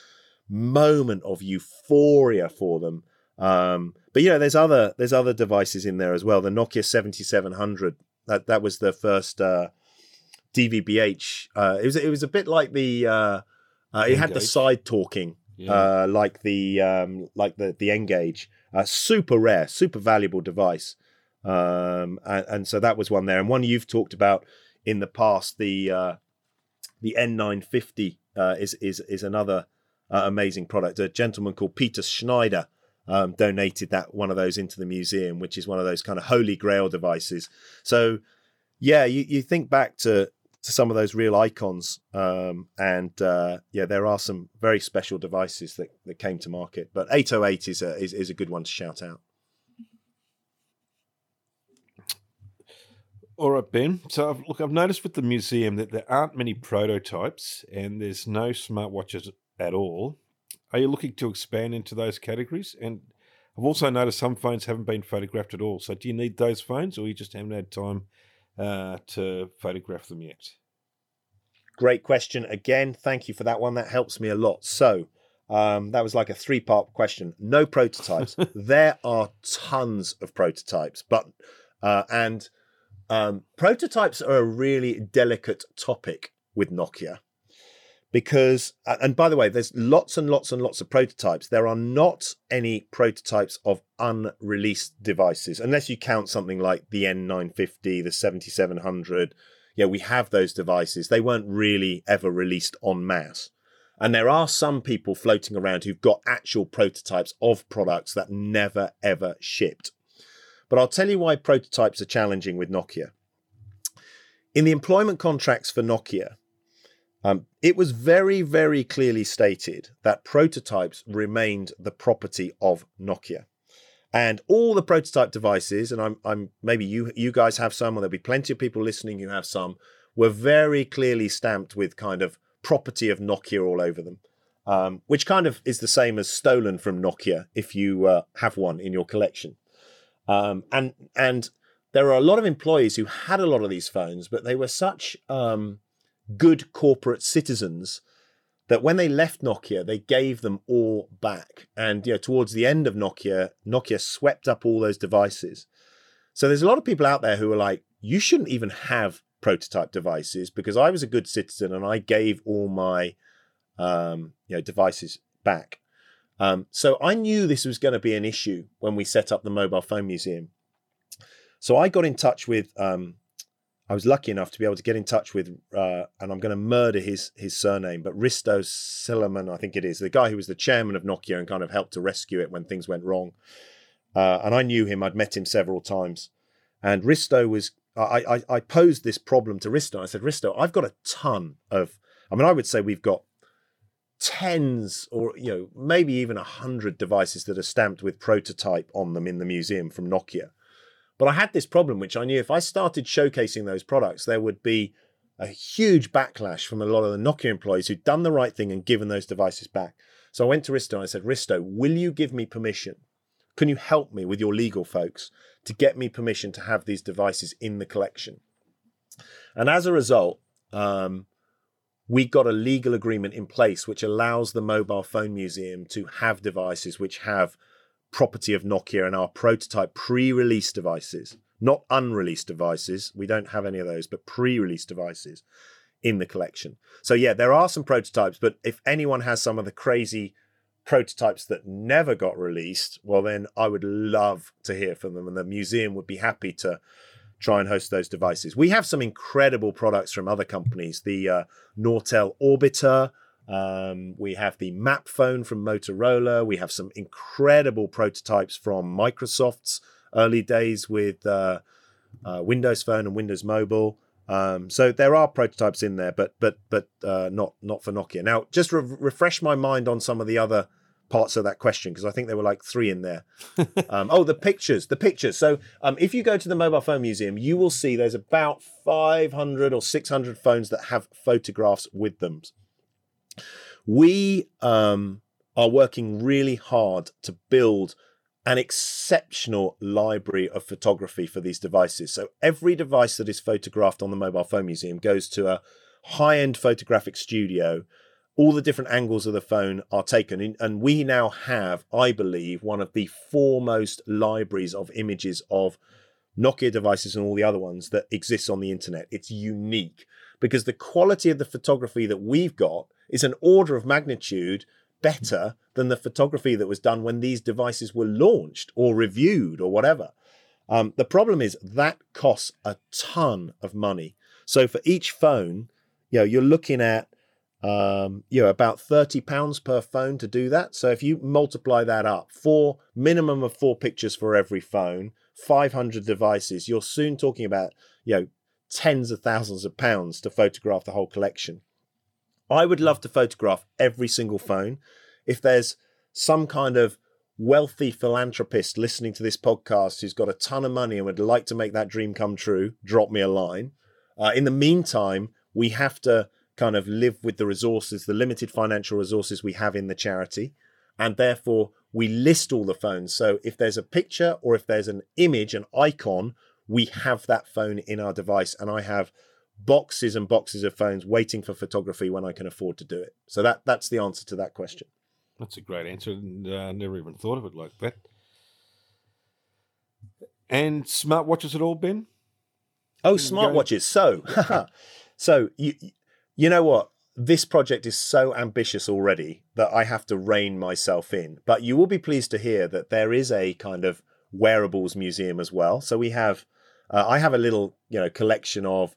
moment of euphoria for them. Um, but you know, there's other there's other devices in there as well. The Nokia 7700 that that was the first uh, DVB-H. Uh, it was it was a bit like the uh, uh it had the side talking yeah. Uh, like the um, like the the N-Gage. Uh, super rare, super valuable device. Um, and, and, so that was one there, and one you've talked about in the past. The the N950 is is is another amazing product. A gentleman called Peter Schneider um, donated that one of those into the museum, which is one of those kind of holy grail devices. So, yeah, you, you think back to to some of those real icons, um, and uh, yeah, there are some very special devices that, that came to market. But 808 is a is, is a good one to shout out. All right, Ben. So, I've, look, I've noticed with the museum that there aren't many prototypes, and there's no smartwatches at all. Are you looking to expand into those categories? And I've also noticed some phones haven't been photographed at all. So do you need those phones, or you just haven't had time uh, to photograph them yet? Great question again. Thank you for that one. That helps me a lot. So um, that was like a three-part question. No prototypes. there are tons of prototypes, but uh, and um, prototypes are a really delicate topic with Nokia because uh, and by the way there's lots and lots and lots of prototypes. There are not any prototypes of unreleased devices unless you count something like the n950 the 7700 yeah we have those devices. They weren't really ever released en masse. And there are some people floating around who've got actual prototypes of products that never ever shipped. But i'll tell you why prototypes are challenging with nokia. In the employment contracts for nokia um, it was very, very clearly stated that prototypes remained the property of Nokia. And all the prototype devices, and I'm, I'm maybe you you guys have some, or there'll be plenty of people listening who have some, were very clearly stamped with kind of property of Nokia all over them, um, which kind of is the same as stolen from Nokia if you uh, have one in your collection. Um, and and there are a lot of employees who had a lot of these phones, but they were such um, good corporate citizens that when they left Nokia, they gave them all back. And you know, towards the end of Nokia, Nokia swept up all those devices. So there's a lot of people out there who are like, you shouldn't even have prototype devices because I was a good citizen and I gave all my um, you know devices back. Um, so I knew this was going to be an issue when we set up the mobile phone museum. So I got in touch with um, I was lucky enough to be able to get in touch with, uh, and I'm going to murder his his surname, but Risto Silliman, I think it is, the guy who was the chairman of Nokia and kind of helped to rescue it when things went wrong. Uh, and I knew him; I'd met him several times. And Risto was, I, I, I posed this problem to Risto. I said, Risto, I've got a ton of, I mean, I would say we've got tens or you know maybe even a hundred devices that are stamped with prototype on them in the museum from Nokia. But I had this problem, which I knew if I started showcasing those products, there would be a huge backlash from a lot of the Nokia employees who'd done the right thing and given those devices back. So I went to Risto and I said, Risto, will you give me permission? Can you help me with your legal folks to get me permission to have these devices in the collection? And as a result, um, we got a legal agreement in place which allows the mobile phone museum to have devices which have property of Nokia and our prototype pre release devices, not unreleased devices. We don't have any of those, but pre release devices in the collection. So yeah, there are some prototypes, but if anyone has some of the crazy prototypes that never got released, well then I would love to hear from them and the museum would be happy to try and host those devices. We have some incredible products from other companies, the uh, Nortel Orbitor, um, we have the Map phone from Motorola. We have some incredible prototypes from Microsoft's early days with uh, uh, Windows Phone and Windows Mobile. Um, so there are prototypes in there, but but but uh, not not for Nokia. Now, just re- refresh my mind on some of the other parts of that question because I think there were like three in there. um, oh, the pictures, the pictures. So um, if you go to the mobile phone museum, you will see there's about 500 or 600 phones that have photographs with them. We um, are working really hard to build an exceptional library of photography for these devices. So every device that is photographed on the Mobile Phone Museum goes to a high end photographic studio. All the different angles of the phone are taken, and we now have, I believe, one of the foremost libraries of images of Nokia devices and all the other ones that exists on the internet. It's unique because the quality of the photography that we've got is an order of magnitude better than the photography that was done when these devices were launched or reviewed or whatever. Um, the problem is that costs a ton of money. So for each phone, you know, you're looking at um, you know about thirty pounds per phone to do that. So if you multiply that up, four minimum of four pictures for every phone, five hundred devices, you're soon talking about you know tens of thousands of pounds to photograph the whole collection. I would love to photograph every single phone. If there's some kind of wealthy philanthropist listening to this podcast who's got a ton of money and would like to make that dream come true, drop me a line. Uh, in the meantime, we have to kind of live with the resources, the limited financial resources we have in the charity. And therefore, we list all the phones. So if there's a picture or if there's an image, an icon, we have that phone in our device. And I have boxes and boxes of phones waiting for photography when I can afford to do it. So that that's the answer to that question. That's a great answer, and uh, never even thought of it like that. And smartwatches at all, Ben? Oh, smartwatches. So, so you you know what? This project is so ambitious already that I have to rein myself in. But you will be pleased to hear that there is a kind of wearables museum as well. So we have, uh, I have a little you know collection of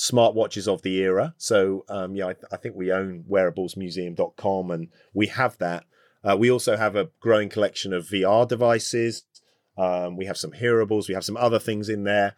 smartwatches of the era. So, um, yeah, I, I, think we own wearablesmuseum.com and we have that. Uh, we also have a growing collection of VR devices. Um, we have some hearables. We have some other things in there.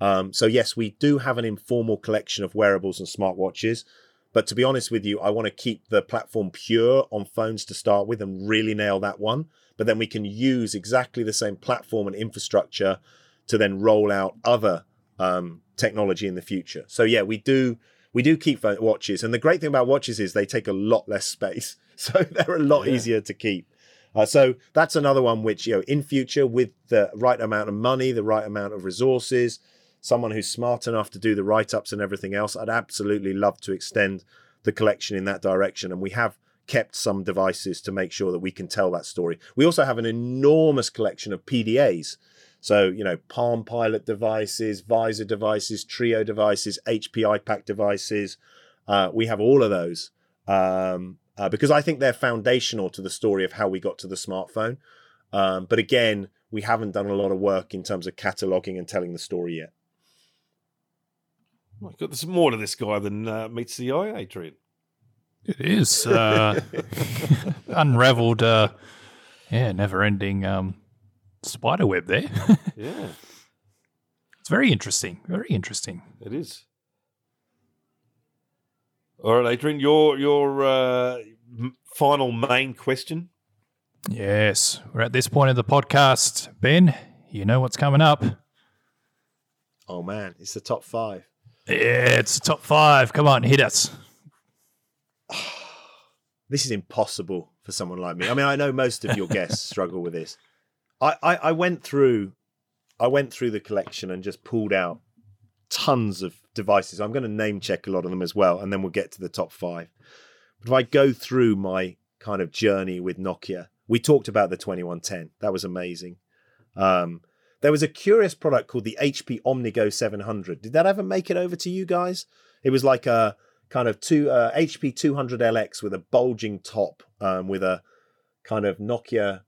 Um, so, yes, we do have an informal collection of wearables and smartwatches. But to be honest with you, I want to keep the platform pure on phones to start with and really nail that one. But then we can use exactly the same platform and infrastructure to then roll out other um, technology in the future. So yeah, we do we do keep watches, and the great thing about watches is they take a lot less space, so they're a lot yeah. easier to keep. Uh, so that's another one which you know in future with the right amount of money, the right amount of resources, someone who's smart enough to do the write ups and everything else, I'd absolutely love to extend the collection in that direction, and we have kept some devices to make sure that we can tell that story. We also have an enormous collection of PDAs. So, you know, Palm Pilot devices, Visor devices, Treo devices, HP iPAQ devices. Uh, we have all of those um, uh, because I think they're foundational to the story of how we got to the smartphone. Um, but again, we haven't done a lot of work in terms of cataloging and telling the story yet. My God, there's more to this guy than uh, meets the eye, Adrian. It is uh, unraveled, uh, yeah, never-ending um, spider web there. yeah. It's very interesting. Very interesting. It is. All right, Adrian, your your uh, final main question. Yes, we're at this point of the podcast. Ben, you know what's coming up. Oh man, it's the top five. Yeah, it's the top five. Come on, hit us. this is impossible for someone like me. I mean, I know most of your guests struggle with this. I, I, I went through I went through the collection and just pulled out tons of devices. I'm going to name check a lot of them as well, and then we'll get to the top five. But if I go through my kind of journey with Nokia, we talked about the 2110. That was amazing. Um, there was a curious product called the HP OmniGo 700. Did that ever make it over to you guys? It was like a kind of two uh, HP 200LX with a bulging top, um, with a kind of Nokia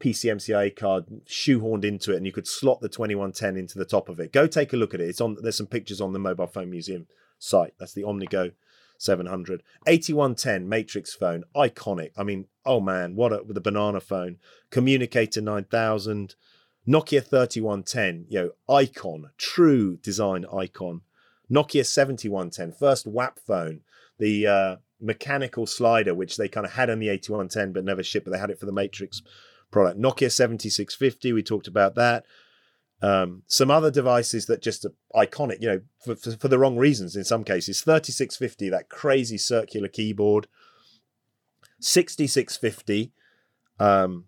PCMCIA card shoehorned into it, and you could slot the 2110 into the top of it. Go take a look at it. It's on. There's some pictures on the Mobile Phone Museum site. That's the OmniGo 700. 8110 Matrix phone, iconic. I mean, oh man, what a with the banana phone. Communicator 9000, Nokia 3110, you know, icon, true design icon. Nokia 7110, first WAP phone, the uh, mechanical slider, which they kind of had on the 8110 but never shipped, but they had it for the Matrix product. Nokia 7650, we talked about that. Um, some other devices that just are iconic, you know, for, for, for, the wrong reasons in some cases. 3650, that crazy circular keyboard. 6650, um,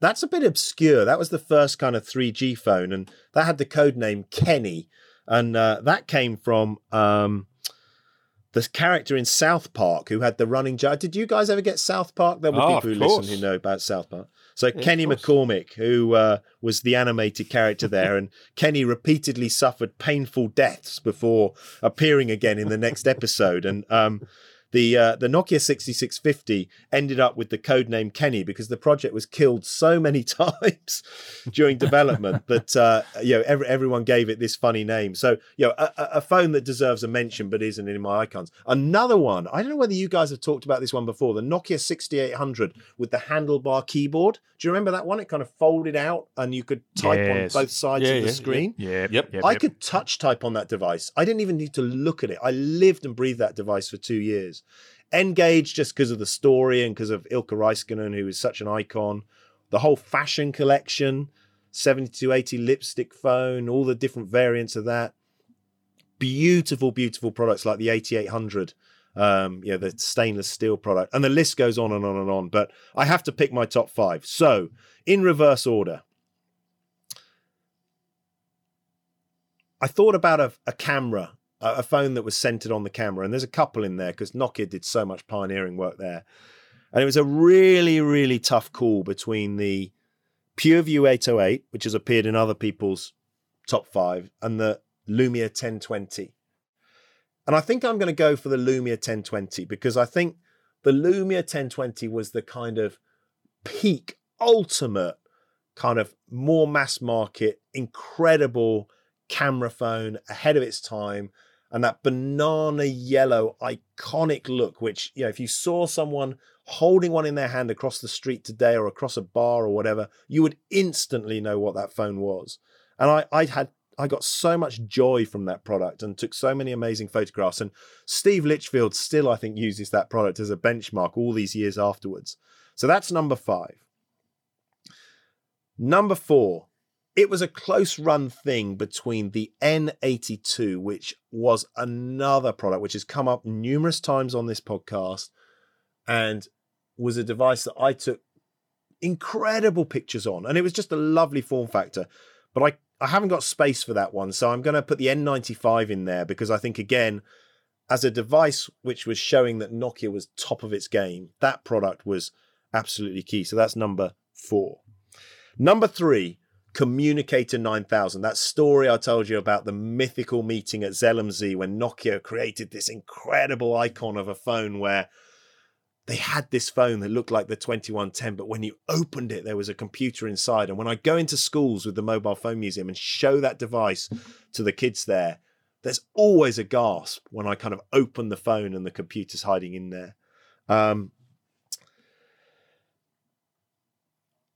that's a bit obscure. That was the first kind of 3G phone, and that had the code name Kenny. And uh, that came from um, the character in South Park who had the running jar. Did you guys ever get South Park? There were oh, people who listen who know about South Park. So yeah, Kenny McCormick, who uh, was the animated character there, and Kenny repeatedly suffered painful deaths before appearing again in the next episode. And um, the uh, the Nokia 6650 ended up with the code name Kenny because the project was killed so many times during development that uh, you know every, everyone gave it this funny name. So you know a, a, phone that deserves a mention but isn't in my icons. Another one. I don't know whether you guys have talked about this one before. The Nokia 6800 with the handlebar keyboard. Do you remember that one? It kind of folded out and you could type yes. on both sides yeah, of the yeah, screen. Yeah, yep, yep, yep I could touch type on that device. I didn't even need to look at it. I lived and breathed that device for two years. N-Gage just because of the story and because of Ilkka Raiskinen, who is such an icon. The whole fashion collection, 7280 lipstick phone, all the different variants of that. Beautiful, beautiful products like the 8800. Um, yeah, the stainless steel product, and the list goes on and on and on. But I have to pick my top five. So, in reverse order, I thought about a, a camera a phone that was centered on the camera. And there's a couple in there because Nokia did so much pioneering work there. And it was a really, really tough call between the PureView 808, which has appeared in other people's top five, and the Lumia 1020. And I think I'm going to go for the Lumia 1020 because I think the Lumia 1020 was the kind of peak, ultimate, kind of more mass market, incredible camera phone ahead of its time and that banana yellow iconic look, which, you know, if you saw someone holding one in their hand across the street today or across a bar or whatever, you would instantly know what that phone was. And I, I had I got so much joy from that product and took so many amazing photographs. And Steve Litchfield still, I think, uses that product as a benchmark all these years afterwards. So that's number five. Number four, it was a close run thing between the N82, which was another product which has come up numerous times on this podcast and was a device that I took incredible pictures on. And it was just a lovely form factor. But I, I haven't got space for that one. So I'm going to put the N95 in there because I think, again, as a device which was showing that Nokia was top of its game, that product was absolutely key. So that's number four. Number three, Communicator 9000, that story I told you about the mythical meeting at Zell am See when Nokia created this incredible icon of a phone where they had this phone that looked like the 2110, but when you opened it, there was a computer inside. And when I go into schools with the Mobile Phone Museum and show that device to the kids there, there's always a gasp when I kind of open the phone and the computer's hiding in there. Um,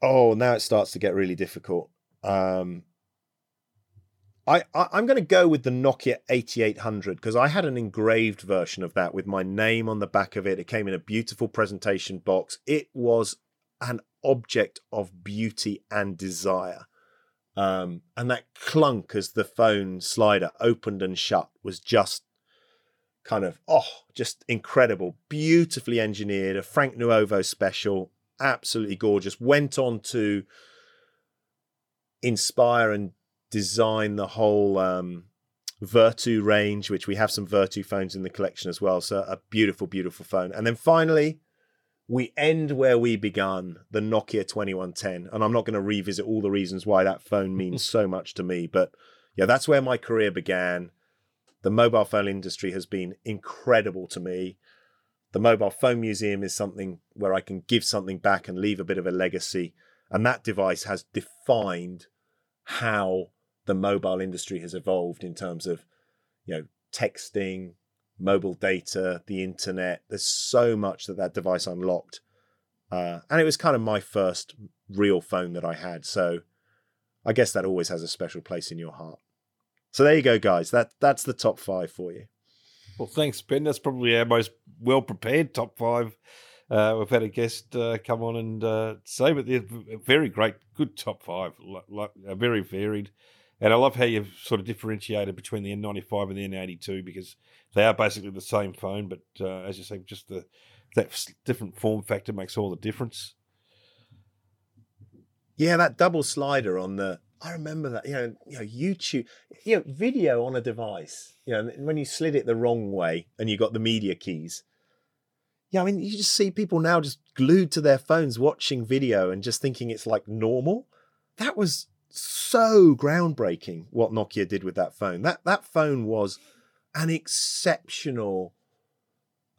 oh, now it starts to get really difficult. Um, I, I am going to go with the Nokia 8800 because I had an engraved version of that with my name on the back of it. It came in a beautiful presentation box. It was an object of beauty and desire. Um, and that clunk as the phone slider opened and shut was just kind of oh just incredible beautifully engineered a frank nuovo special absolutely gorgeous went on to inspire and design the whole um, Vertu range, which we have some Vertu phones in the collection as well. So a beautiful, beautiful phone. And then finally, we end where we began, the Nokia 2110. And I'm not going to revisit all the reasons why that phone means so much to me, but yeah, that's where my career began. the mobile phone industry has been incredible to me. The Mobile Phone Museum is something where I can give something back and leave a bit of a legacy. And that device has defined how the mobile industry has evolved in terms of, you know, texting, mobile data, the internet. There's so much that that device unlocked. Uh, and it was kind of my first real phone that I had. So I guess that always has a special place in your heart. So there you go, guys. That that's the top five for you. Well, thanks, Ben. That's probably our most well prepared top five. Uh, we've had a guest uh, come on and uh, say, but they're very great, good top five, like, very varied. And I love how you've sort of differentiated between the N95 and the N82 because they are basically the same phone, but uh, as you say, just the that different form factor makes all the difference. Yeah, that double slider on the I remember that, you know, you know, YouTube, you know, video on a device, you know, when you slid it the wrong way and you got the media keys. Yeah, I mean, you just see people now just glued to their phones watching video and just thinking it's like normal. That was so groundbreaking what Nokia did with that phone. That that phone was an exceptional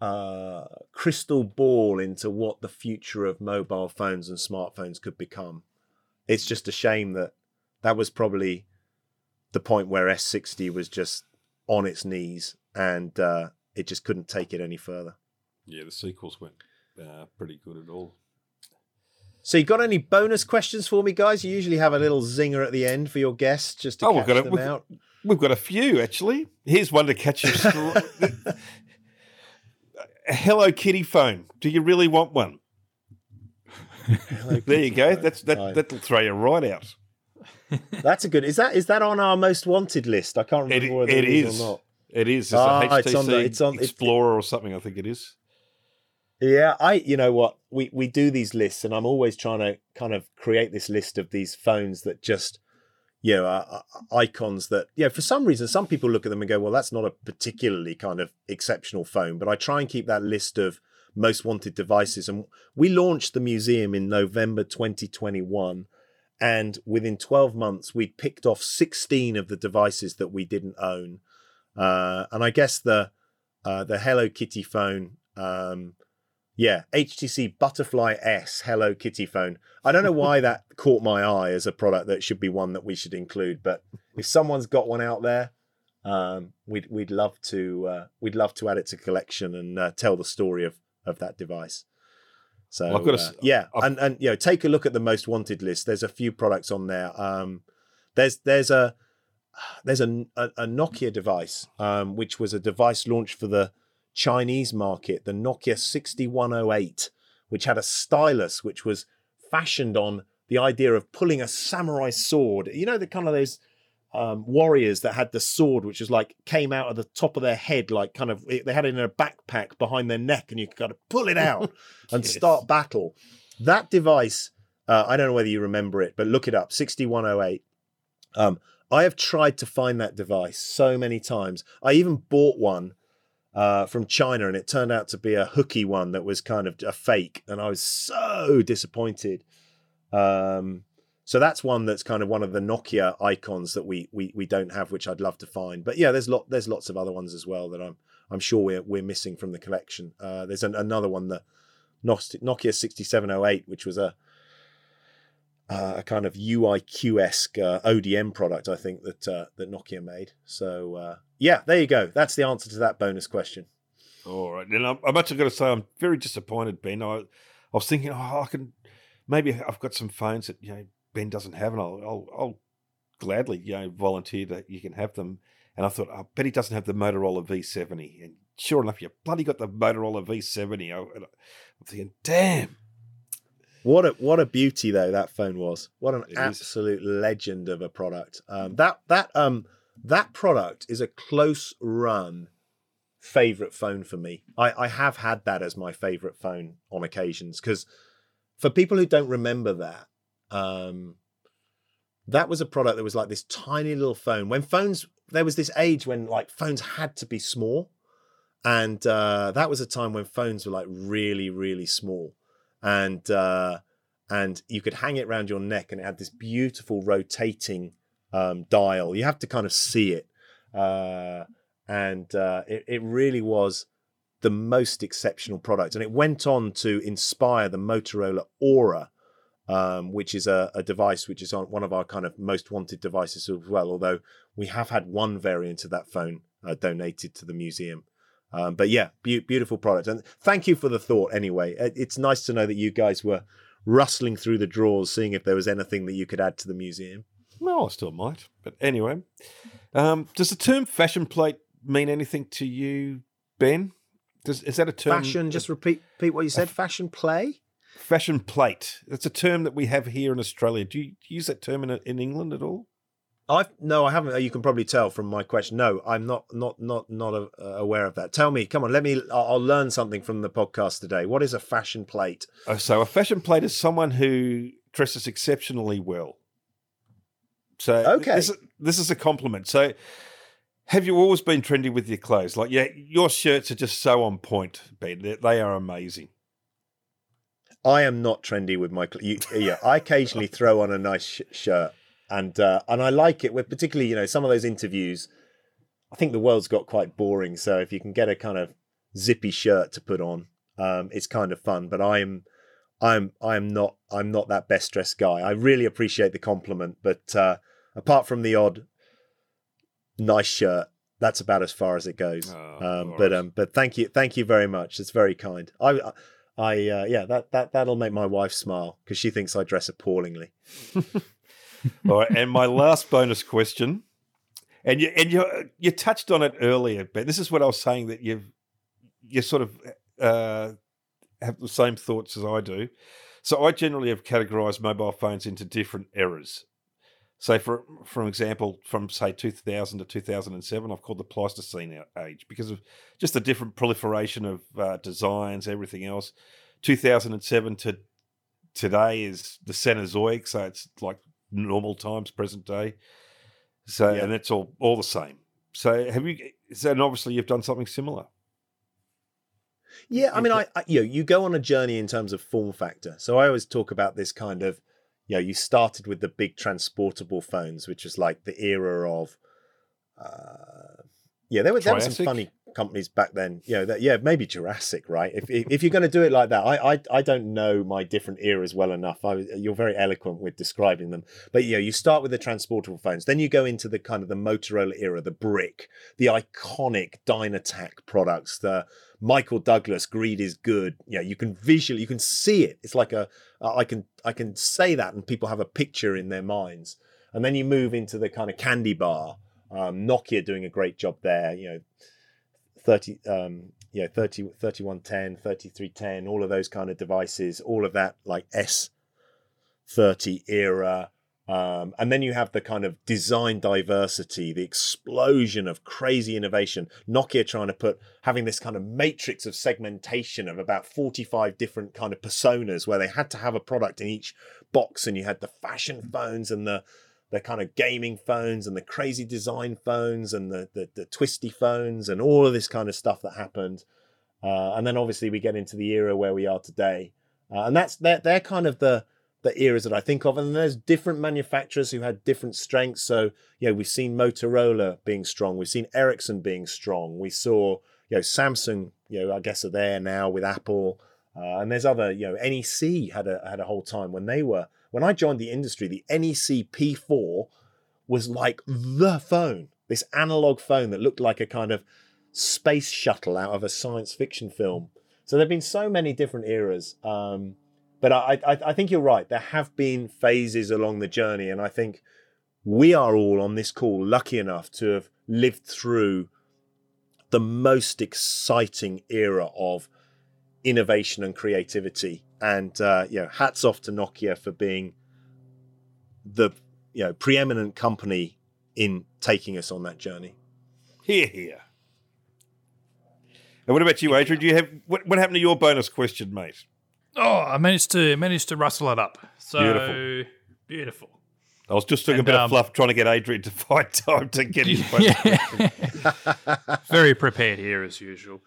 uh, crystal ball into what the future of mobile phones and smartphones could become. It's just a shame that that was probably the point where S60 was just on its knees and uh, it just couldn't take it any further. Yeah, the sequels went uh, pretty good at all. So you got any bonus questions for me, guys? You usually have a little zinger at the end for your guests, just to oh, catch we've got them a, out. We've got a few actually. Here's one to catch you. a Hello Kitty phone. Do you really want one? there you go. That's that. That'll throw you right out. That's a good. Is that is that on our most wanted list? I can't remember it, whether it, it is, or not. It is. It's ah, a HTC it's on the, it's on, Explorer or something. I think it is. Yeah, I. You know what? We we do these lists, and I'm always trying to kind of create this list of these phones that just, you know, are, are icons that, you know for some reason, some people look at them and go, well, that's not a particularly kind of exceptional phone. But I try and keep that list of most wanted devices, and we launched the museum in November 2021 and within 12 months we'd picked off 16 of the devices that we didn't own uh, and i guess the uh, the hello kitty phone um, yeah htc butterfly s hello kitty phone i don't know why that caught my eye as a product that should be one that we should include but if someone's got one out there um, we'd we'd love to uh, we'd love to add it to collection and uh, tell the story of of that device so I've got a, uh, yeah, I've, and and you know, take a look at the most wanted list. There's a few products on there. Um, there's there's a there's a, a, a Nokia device, um, which was a device launched for the Chinese market, the Nokia 6108, which had a stylus which was fashioned on the idea of pulling a samurai sword. You know, the kind of those um, warriors that had the sword, which was like came out of the top of their head, like kind of they had it in a backpack behind their neck, and you could kind of pull it out and yes. start battle. That device, uh, I don't know whether you remember it, but look it up 6108. Um, I have tried to find that device so many times. I even bought one uh, from China, and it turned out to be a hooky one that was kind of a fake, and I was so disappointed. Um, so that's one that's kind of one of the Nokia icons that we we we don't have, which I'd love to find. But yeah, there's lot there's lots of other ones as well that I'm I'm sure we're we're missing from the collection. Uh, there's an, another one, the Nokia 6708, which was a uh, a kind of UIQ esque uh, ODM product, I think that uh, that Nokia made. So uh, yeah, there you go. That's the answer to that bonus question. All right, and I'm, I'm actually going to say I'm very disappointed, Ben. I, I was thinking, oh, I can maybe I've got some phones that you know Ben doesn't have, and I'll, I'll, I'll gladly you know volunteer that you can have them. And I thought, I bet he doesn't have the Motorola V70. And sure enough, you bloody got the Motorola V70. I'm thinking, damn. What a what a beauty though that phone was. What an it absolute is. legend of a product. Um, that that um that product is a close run favorite phone for me. I, I have had that as my favorite phone on occasions because for people who don't remember that, um, that was a product that was like this tiny little phone. When phones, there was this age when like phones had to be small, and uh, that was a time when phones were like really, really small, and uh, and you could hang it around your neck, and it had this beautiful rotating um, dial. You have to kind of see it. Uh, and uh, it, it really was the most exceptional product. And it went on to inspire the Motorola Aura, um, which is a, a, device which is on one of our kind of most wanted devices as well. Although we have had one variant of that phone uh, donated to the museum. Um, but yeah, be- beautiful product. And thank you for the thought anyway. It's nice to know that you guys were rustling through the drawers, seeing if there was anything that you could add to the museum. Well, I still might. But anyway, um, does the term fashion plate mean anything to you, Ben? Does, is that a term? Fashion, just repeat, repeat what you said. fashion play? Fashion plate. That's a term that we have here in Australia. Do you use that term in, in England at all? I no, I haven't. You can probably tell from my question. No, I'm not not not not uh, aware of that. Tell me, come on, let me. I'll learn something from the podcast today. What is a fashion plate? Oh, so a fashion plate is someone who dresses exceptionally well. So okay, this, this is a compliment. So have you always been trendy with your clothes? Like, yeah, your shirts are just so on point, Ben. They are amazing. I am not trendy with my. Clothes. Yeah, I occasionally throw on a nice sh- shirt and uh, and I like it with particularly you know some of those interviews. I think the world's got quite boring, so if you can get a kind of zippy shirt to put on, um, it's kind of fun. But I'm I'm I'm not I'm not that best dressed guy. I really appreciate the compliment, but uh, apart from the odd nice shirt, that's about as far as it goes. Oh, um, but um, but thank you, thank you very much. It's very kind. I, I, uh, yeah, that that that'll make my wife smile because she thinks I dress appallingly. All right, and my last bonus question, and you and you you touched on it earlier, but this is what I was saying that you've you sort of uh, have the same thoughts as I do. So I generally have categorized mobile phones into different eras. So, for for example, from say 2000 to 2007, I've called the Pleistocene age because of just the different proliferation of uh, designs, everything else. 2007 to today is the Cenozoic, so it's like normal times, present day. So, yeah. and it's all all the same. So, have you? So, and obviously, you've done something similar. Yeah, I mean, I, I you know, you go on a journey in terms of form factor. So, I always talk about this kind of, you know, you started with the big transportable phones, which was like the era of, uh, yeah, there were there were some funny companies back then. You know, that yeah, maybe Jurassic, right? If if, you're going to do it like that, I, I I don't know my different eras well enough. I, you're very eloquent with describing them, but yeah, you start with the transportable phones, then you go into the kind of the Motorola era, the brick, the iconic Dynatac products, the Michael Douglas, greed is good. Yeah, you can visually, you can see it. It's like a, I can, I can say that, and people have a picture in their minds. And then you move into the kind of candy bar. Um, Nokia doing a great job there. You know, 30 um yeah 30 3110 3310 all of those kind of devices all of that like s30 era um, and then you have the kind of design diversity, the explosion of crazy innovation. Nokia trying to put having this kind of matrix of segmentation of about 45 different kind of personas where they had to have a product in each box, and you had the fashion phones and the the kind of gaming phones and the crazy design phones and the, the, the twisty phones and all of this kind of stuff that happened. Uh, and then obviously we get into the era where we are today. Uh, and that's they're, they're kind of the the eras that I think of. And there's different manufacturers who had different strengths. So, you know, we've seen Motorola being strong, we've seen Ericsson being strong, we saw, you know, Samsung, you know, I guess are there now with Apple. Uh, and there's other, you know, NEC had a had a whole time when they were when I joined the industry, the NEC P4 was like the phone, this analog phone that looked like a kind of space shuttle out of a science fiction film. So there have been so many different eras. Um, but I, I, I think you're right. There have been phases along the journey, and I think we are all on this call lucky enough to have lived through the most exciting era of innovation and creativity. And uh, you know, hats off to Nokia for being the you know preeminent company in taking us on that journey. Here, here. And what about you, Adrian? Do you have what, what happened to your bonus question, mate? Oh, I managed to managed to rustle it up. So beautiful. beautiful. I was just doing and, a bit um, of fluff, trying to get Adrian to find time to get his yeah. Very prepared here as usual.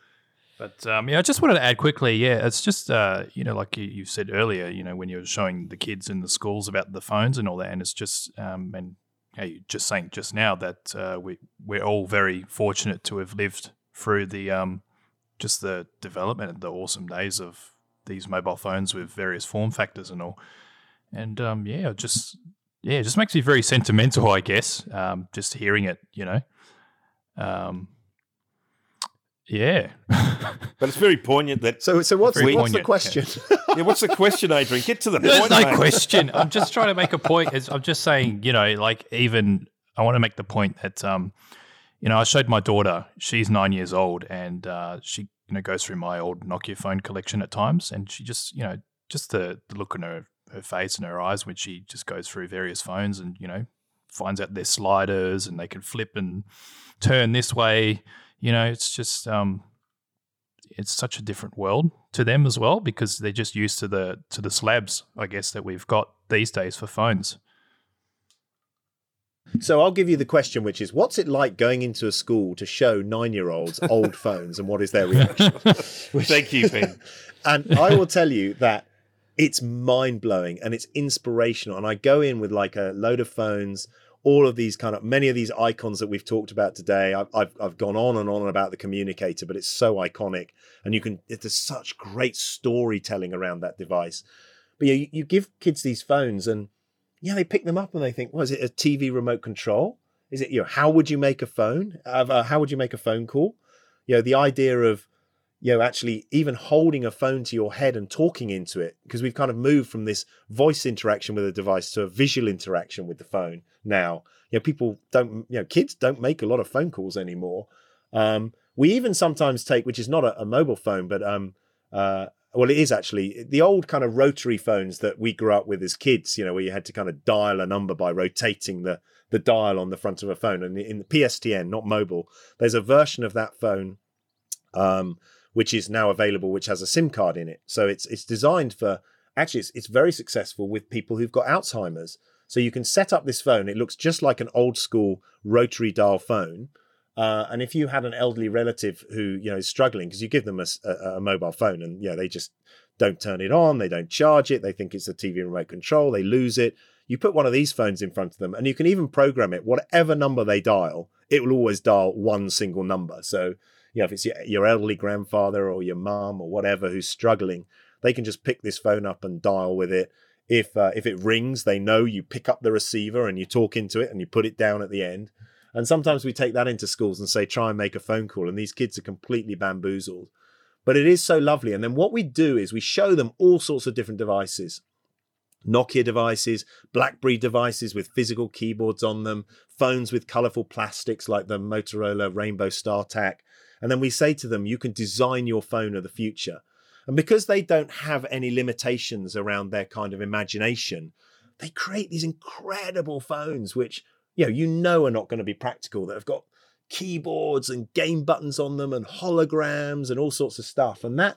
But um, yeah, I just wanted to add quickly. Yeah, it's just uh, you know, like you, you, said earlier, you know, when you were showing the kids in the schools about the phones and all that, and it's just um, and you just saying just now that uh, we we're all very fortunate to have lived through the um, just the development and the awesome days of these mobile phones with various form factors and all. And um, yeah, just yeah, it just makes me very sentimental, I guess. Um, just hearing it, you know. Um, yeah, but it's very poignant that. So, so what's, what's poignant, the question? Yeah. yeah. what's the question, Adrian? Get to the There's point. no mate. question. I'm just trying to make a point. I'm just saying, you know, like even I want to make the point that, um, you know, I showed my daughter. She's nine years old, and uh, she, you know, goes through my old Nokia phone collection at times, and she just, you know, just the, the look in her her face and her eyes when she just goes through various phones and you know finds out their sliders and they can flip and turn this way. You know, it's just um, it's such a different world to them as well because they're just used to the to the slabs, I guess, that we've got these days for phones. So I'll give you the question, which is, what's it like going into a school to show nine-year-olds old phones, and what is their reaction? Thank you, Ben. and I will tell you that it's mind-blowing and it's inspirational. And I go in with like a load of phones, all of these kind of many of these icons that we've talked about today. I've, I've, I've gone on and on about the communicator, but it's so iconic, and you can. There's such great storytelling around that device. But yeah, you, you give kids these phones, and yeah, they pick them up and they think, "Was well, it a TV remote control? Is it you know how would you make a phone? Uh, how would you make a phone call? You know, the idea of you know actually even holding a phone to your head and talking into it because we've kind of moved from this voice interaction with a device to a visual interaction with the phone now. You know people don't you know kids don't make a lot of phone calls anymore. Um, we even sometimes take which is not a, a mobile phone but um, uh, well it is actually the old kind of rotary phones that we grew up with as kids you know where you had to kind of dial a number by rotating the the dial on the front of a phone. And in the pstn not mobile there's a version of that phone um, which is now available, which has a SIM card in it. So it's it's designed for actually it's, it's very successful with people who've got Alzheimer's. So you can set up this phone. It looks just like an old school rotary dial phone. Uh, and if you had an elderly relative who you know is struggling, because you give them a, a, a, mobile phone and yeah, they just don't turn it on, they don't charge it, they think it's a TV remote control, they lose it. You put one of these phones in front of them, and you can even program it. Whatever number they dial, it will always dial one single number. So you know, if it's your, elderly grandfather or your mum or whatever who's struggling, they can just pick this phone up and dial with it. If uh, if it rings, they know you pick up the receiver and you talk into it and you put it down at the end. And sometimes we take that into schools and say, try and make a phone call, and these kids are completely bamboozled. But it is so lovely. And then what we do is we show them all sorts of different devices. Nokia devices, Blackberry devices with physical keyboards on them, phones with colorful plastics like the Motorola Rainbow StarTAC, and then we say to them, you can design your phone of the future. And because they don't have any limitations around their kind of imagination, they create these incredible phones, which you know, you know are not going to be practical, that have got keyboards and game buttons on them and holograms and all sorts of stuff. And that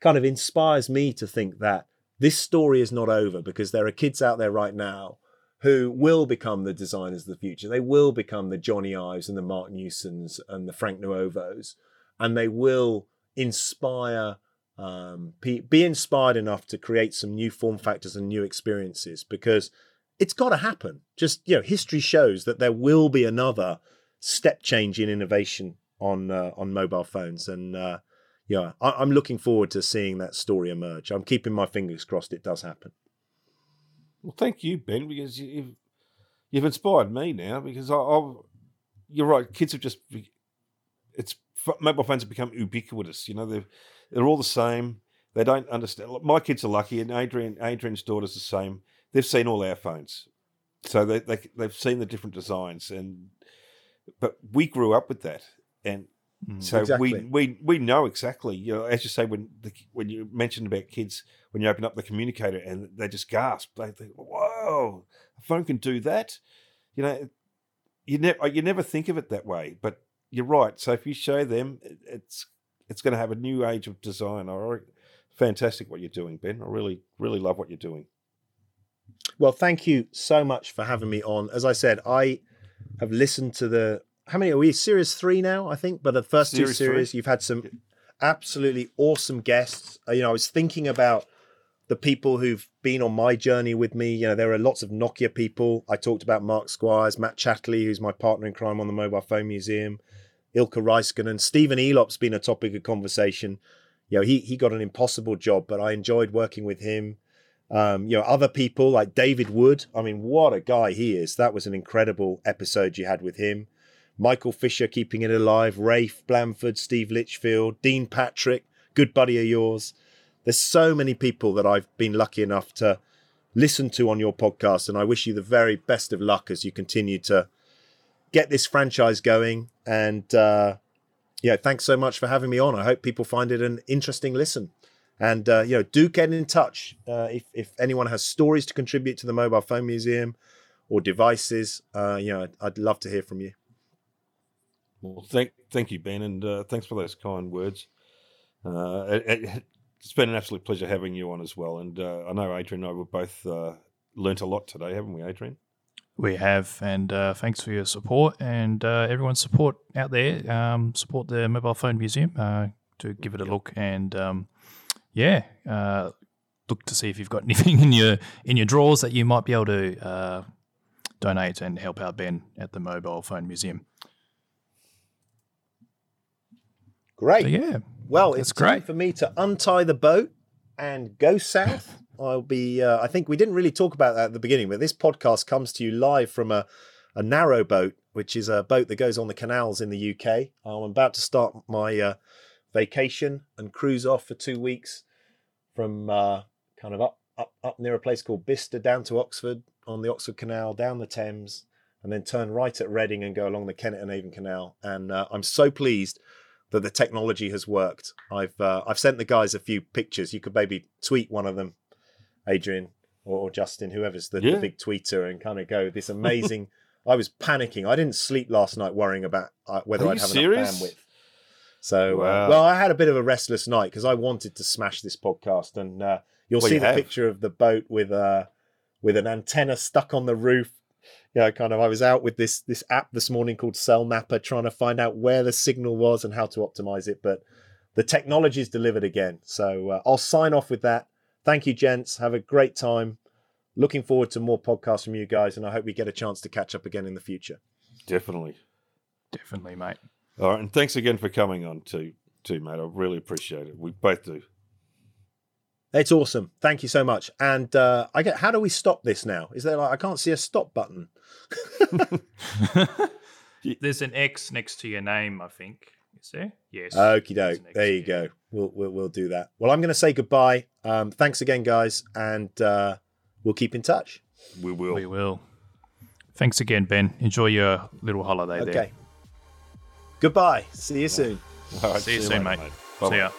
kind of inspires me to think that this story is not over because there are kids out there right now who will become the designers of the future. They will become the Jony Ives and the Mark Newsons and the Frank Nuovos, and they will inspire, um, be inspired enough to create some new form factors and new experiences because it's got to happen. Just you know, history shows that there will be another step change in innovation on uh, on mobile phones, and uh, yeah, I- I'm looking forward to seeing that story emerge. I'm keeping my fingers crossed it does happen. Well, thank you, Ben, because you've you've inspired me now. Because I, I you're right. Kids have just it's mobile phones have become ubiquitous. You know, they're they're all the same. They don't understand. My kids are lucky, and Adrian Adrian's daughter's the same. They've seen all our phones, so they, they they've seen the different designs. And but we grew up with that, and Mm. So exactly. we, we we know exactly. You know, as you say, when the, when you mentioned about kids, when you open up the communicator and they just gasp, they think, "Whoa, a phone can do that." You know, you never you never think of it that way, but you're right. So if you show them, it's it's going to have a new age of design. I fantastic what you're doing, Ben. I really really love what you're doing. Well, thank you so much for having me on. As I said, I have listened to the how many are we? Series three now, I think. But the first series two series, you you've had some absolutely awesome guests. Uh, you know, I was thinking about the people who've been on my journey with me. You know, there are lots of Nokia people. I talked about Mark Squires, Matt Chatley, who's my partner in crime on the Mobile Phone Museum, Ilkka Raiskinen, Stephen Elop's been a topic of conversation. You know, he he got an impossible job, but I enjoyed working with him. Um, you know, other people like David Wood. I mean, what a guy he is. That was an incredible episode you had with him. Michael Fisher keeping it alive, Rafe Blandford, Steve Litchfield, Dean Patrick, good buddy of yours. There's so many people that I've been lucky enough to listen to on your podcast, and I wish you the very best of luck as you continue to get this franchise going. And uh, yeah, thanks so much for having me on. I hope people find it an interesting listen. And uh, you know, do get in touch uh, if if anyone has stories to contribute to the Mobile Phone Museum or devices. Uh, you know, I'd, I'd love to hear from you. Well, thank thank you, Ben, and uh, thanks for those kind words. Uh, it, it, it's been an absolute pleasure having you on as well. And uh, I know Adrian and I were both uh, learnt a lot today, haven't we, Adrian? We have, and uh, thanks for your support and uh, everyone's support out there. Um, support the Mobile Phone Museum uh, to give it a look, and um, yeah, uh, look to see if you've got anything in your in your drawers that you might be able to uh, donate and help out Ben at the Mobile Phone Museum. Great. So, yeah, Well, it's time great. for me to untie the boat and go south. I'll be. Uh, I think we didn't really talk about that at the beginning, but this podcast comes to you live from a, a narrow boat, which is a boat that goes on the canals in the UK. I'm about to start my uh, vacation and cruise off for two weeks from uh, kind of up, up up near a place called Bicester down to Oxford on the Oxford Canal, down the Thames, and then turn right at Reading and go along the Kennet and Avon Canal. And uh, I'm so pleased that the technology has worked. I've uh, I've sent the guys a few pictures. You could maybe tweet one of them, Adrian or, Justin, whoever's the, the big tweeter, and kind of go this amazing. I was panicking. I didn't sleep last night worrying about uh, whether Are I'd have serious? enough bandwidth. So, Wow. uh, well, I had a bit of a restless night because I wanted to smash this podcast, and uh, you'll Well, see you the have. picture of the boat with uh, with an antenna stuck on the roof. Yeah, kind of. I was out with this this app this morning called Cell Mapper, trying to find out where the signal was and how to optimize it. But the technology's delivered again. So uh, I'll sign off with that. Thank you, gents. Have a great time. Looking forward to more podcasts from you guys, and I hope we get a chance to catch up again in the future. Definitely. definitely, mate. All right, and thanks again for coming on too, too, mate. I really appreciate it. We both do. It's awesome. Thank you so much. And uh, I get. How do we stop this now? Is there like I can't see a stop button? There's an X next to your name, I think. Is there? Yes. Okie doke. There you yeah. go. We'll, we'll we'll do that. Well, I'm going to say goodbye. Um, thanks again, guys, and uh, we'll keep in touch. We will. We will. Thanks again, Ben. Enjoy your little holiday there. Okay. Goodbye. See you soon. All right, See you soon, later, mate. Bye-bye. See ya.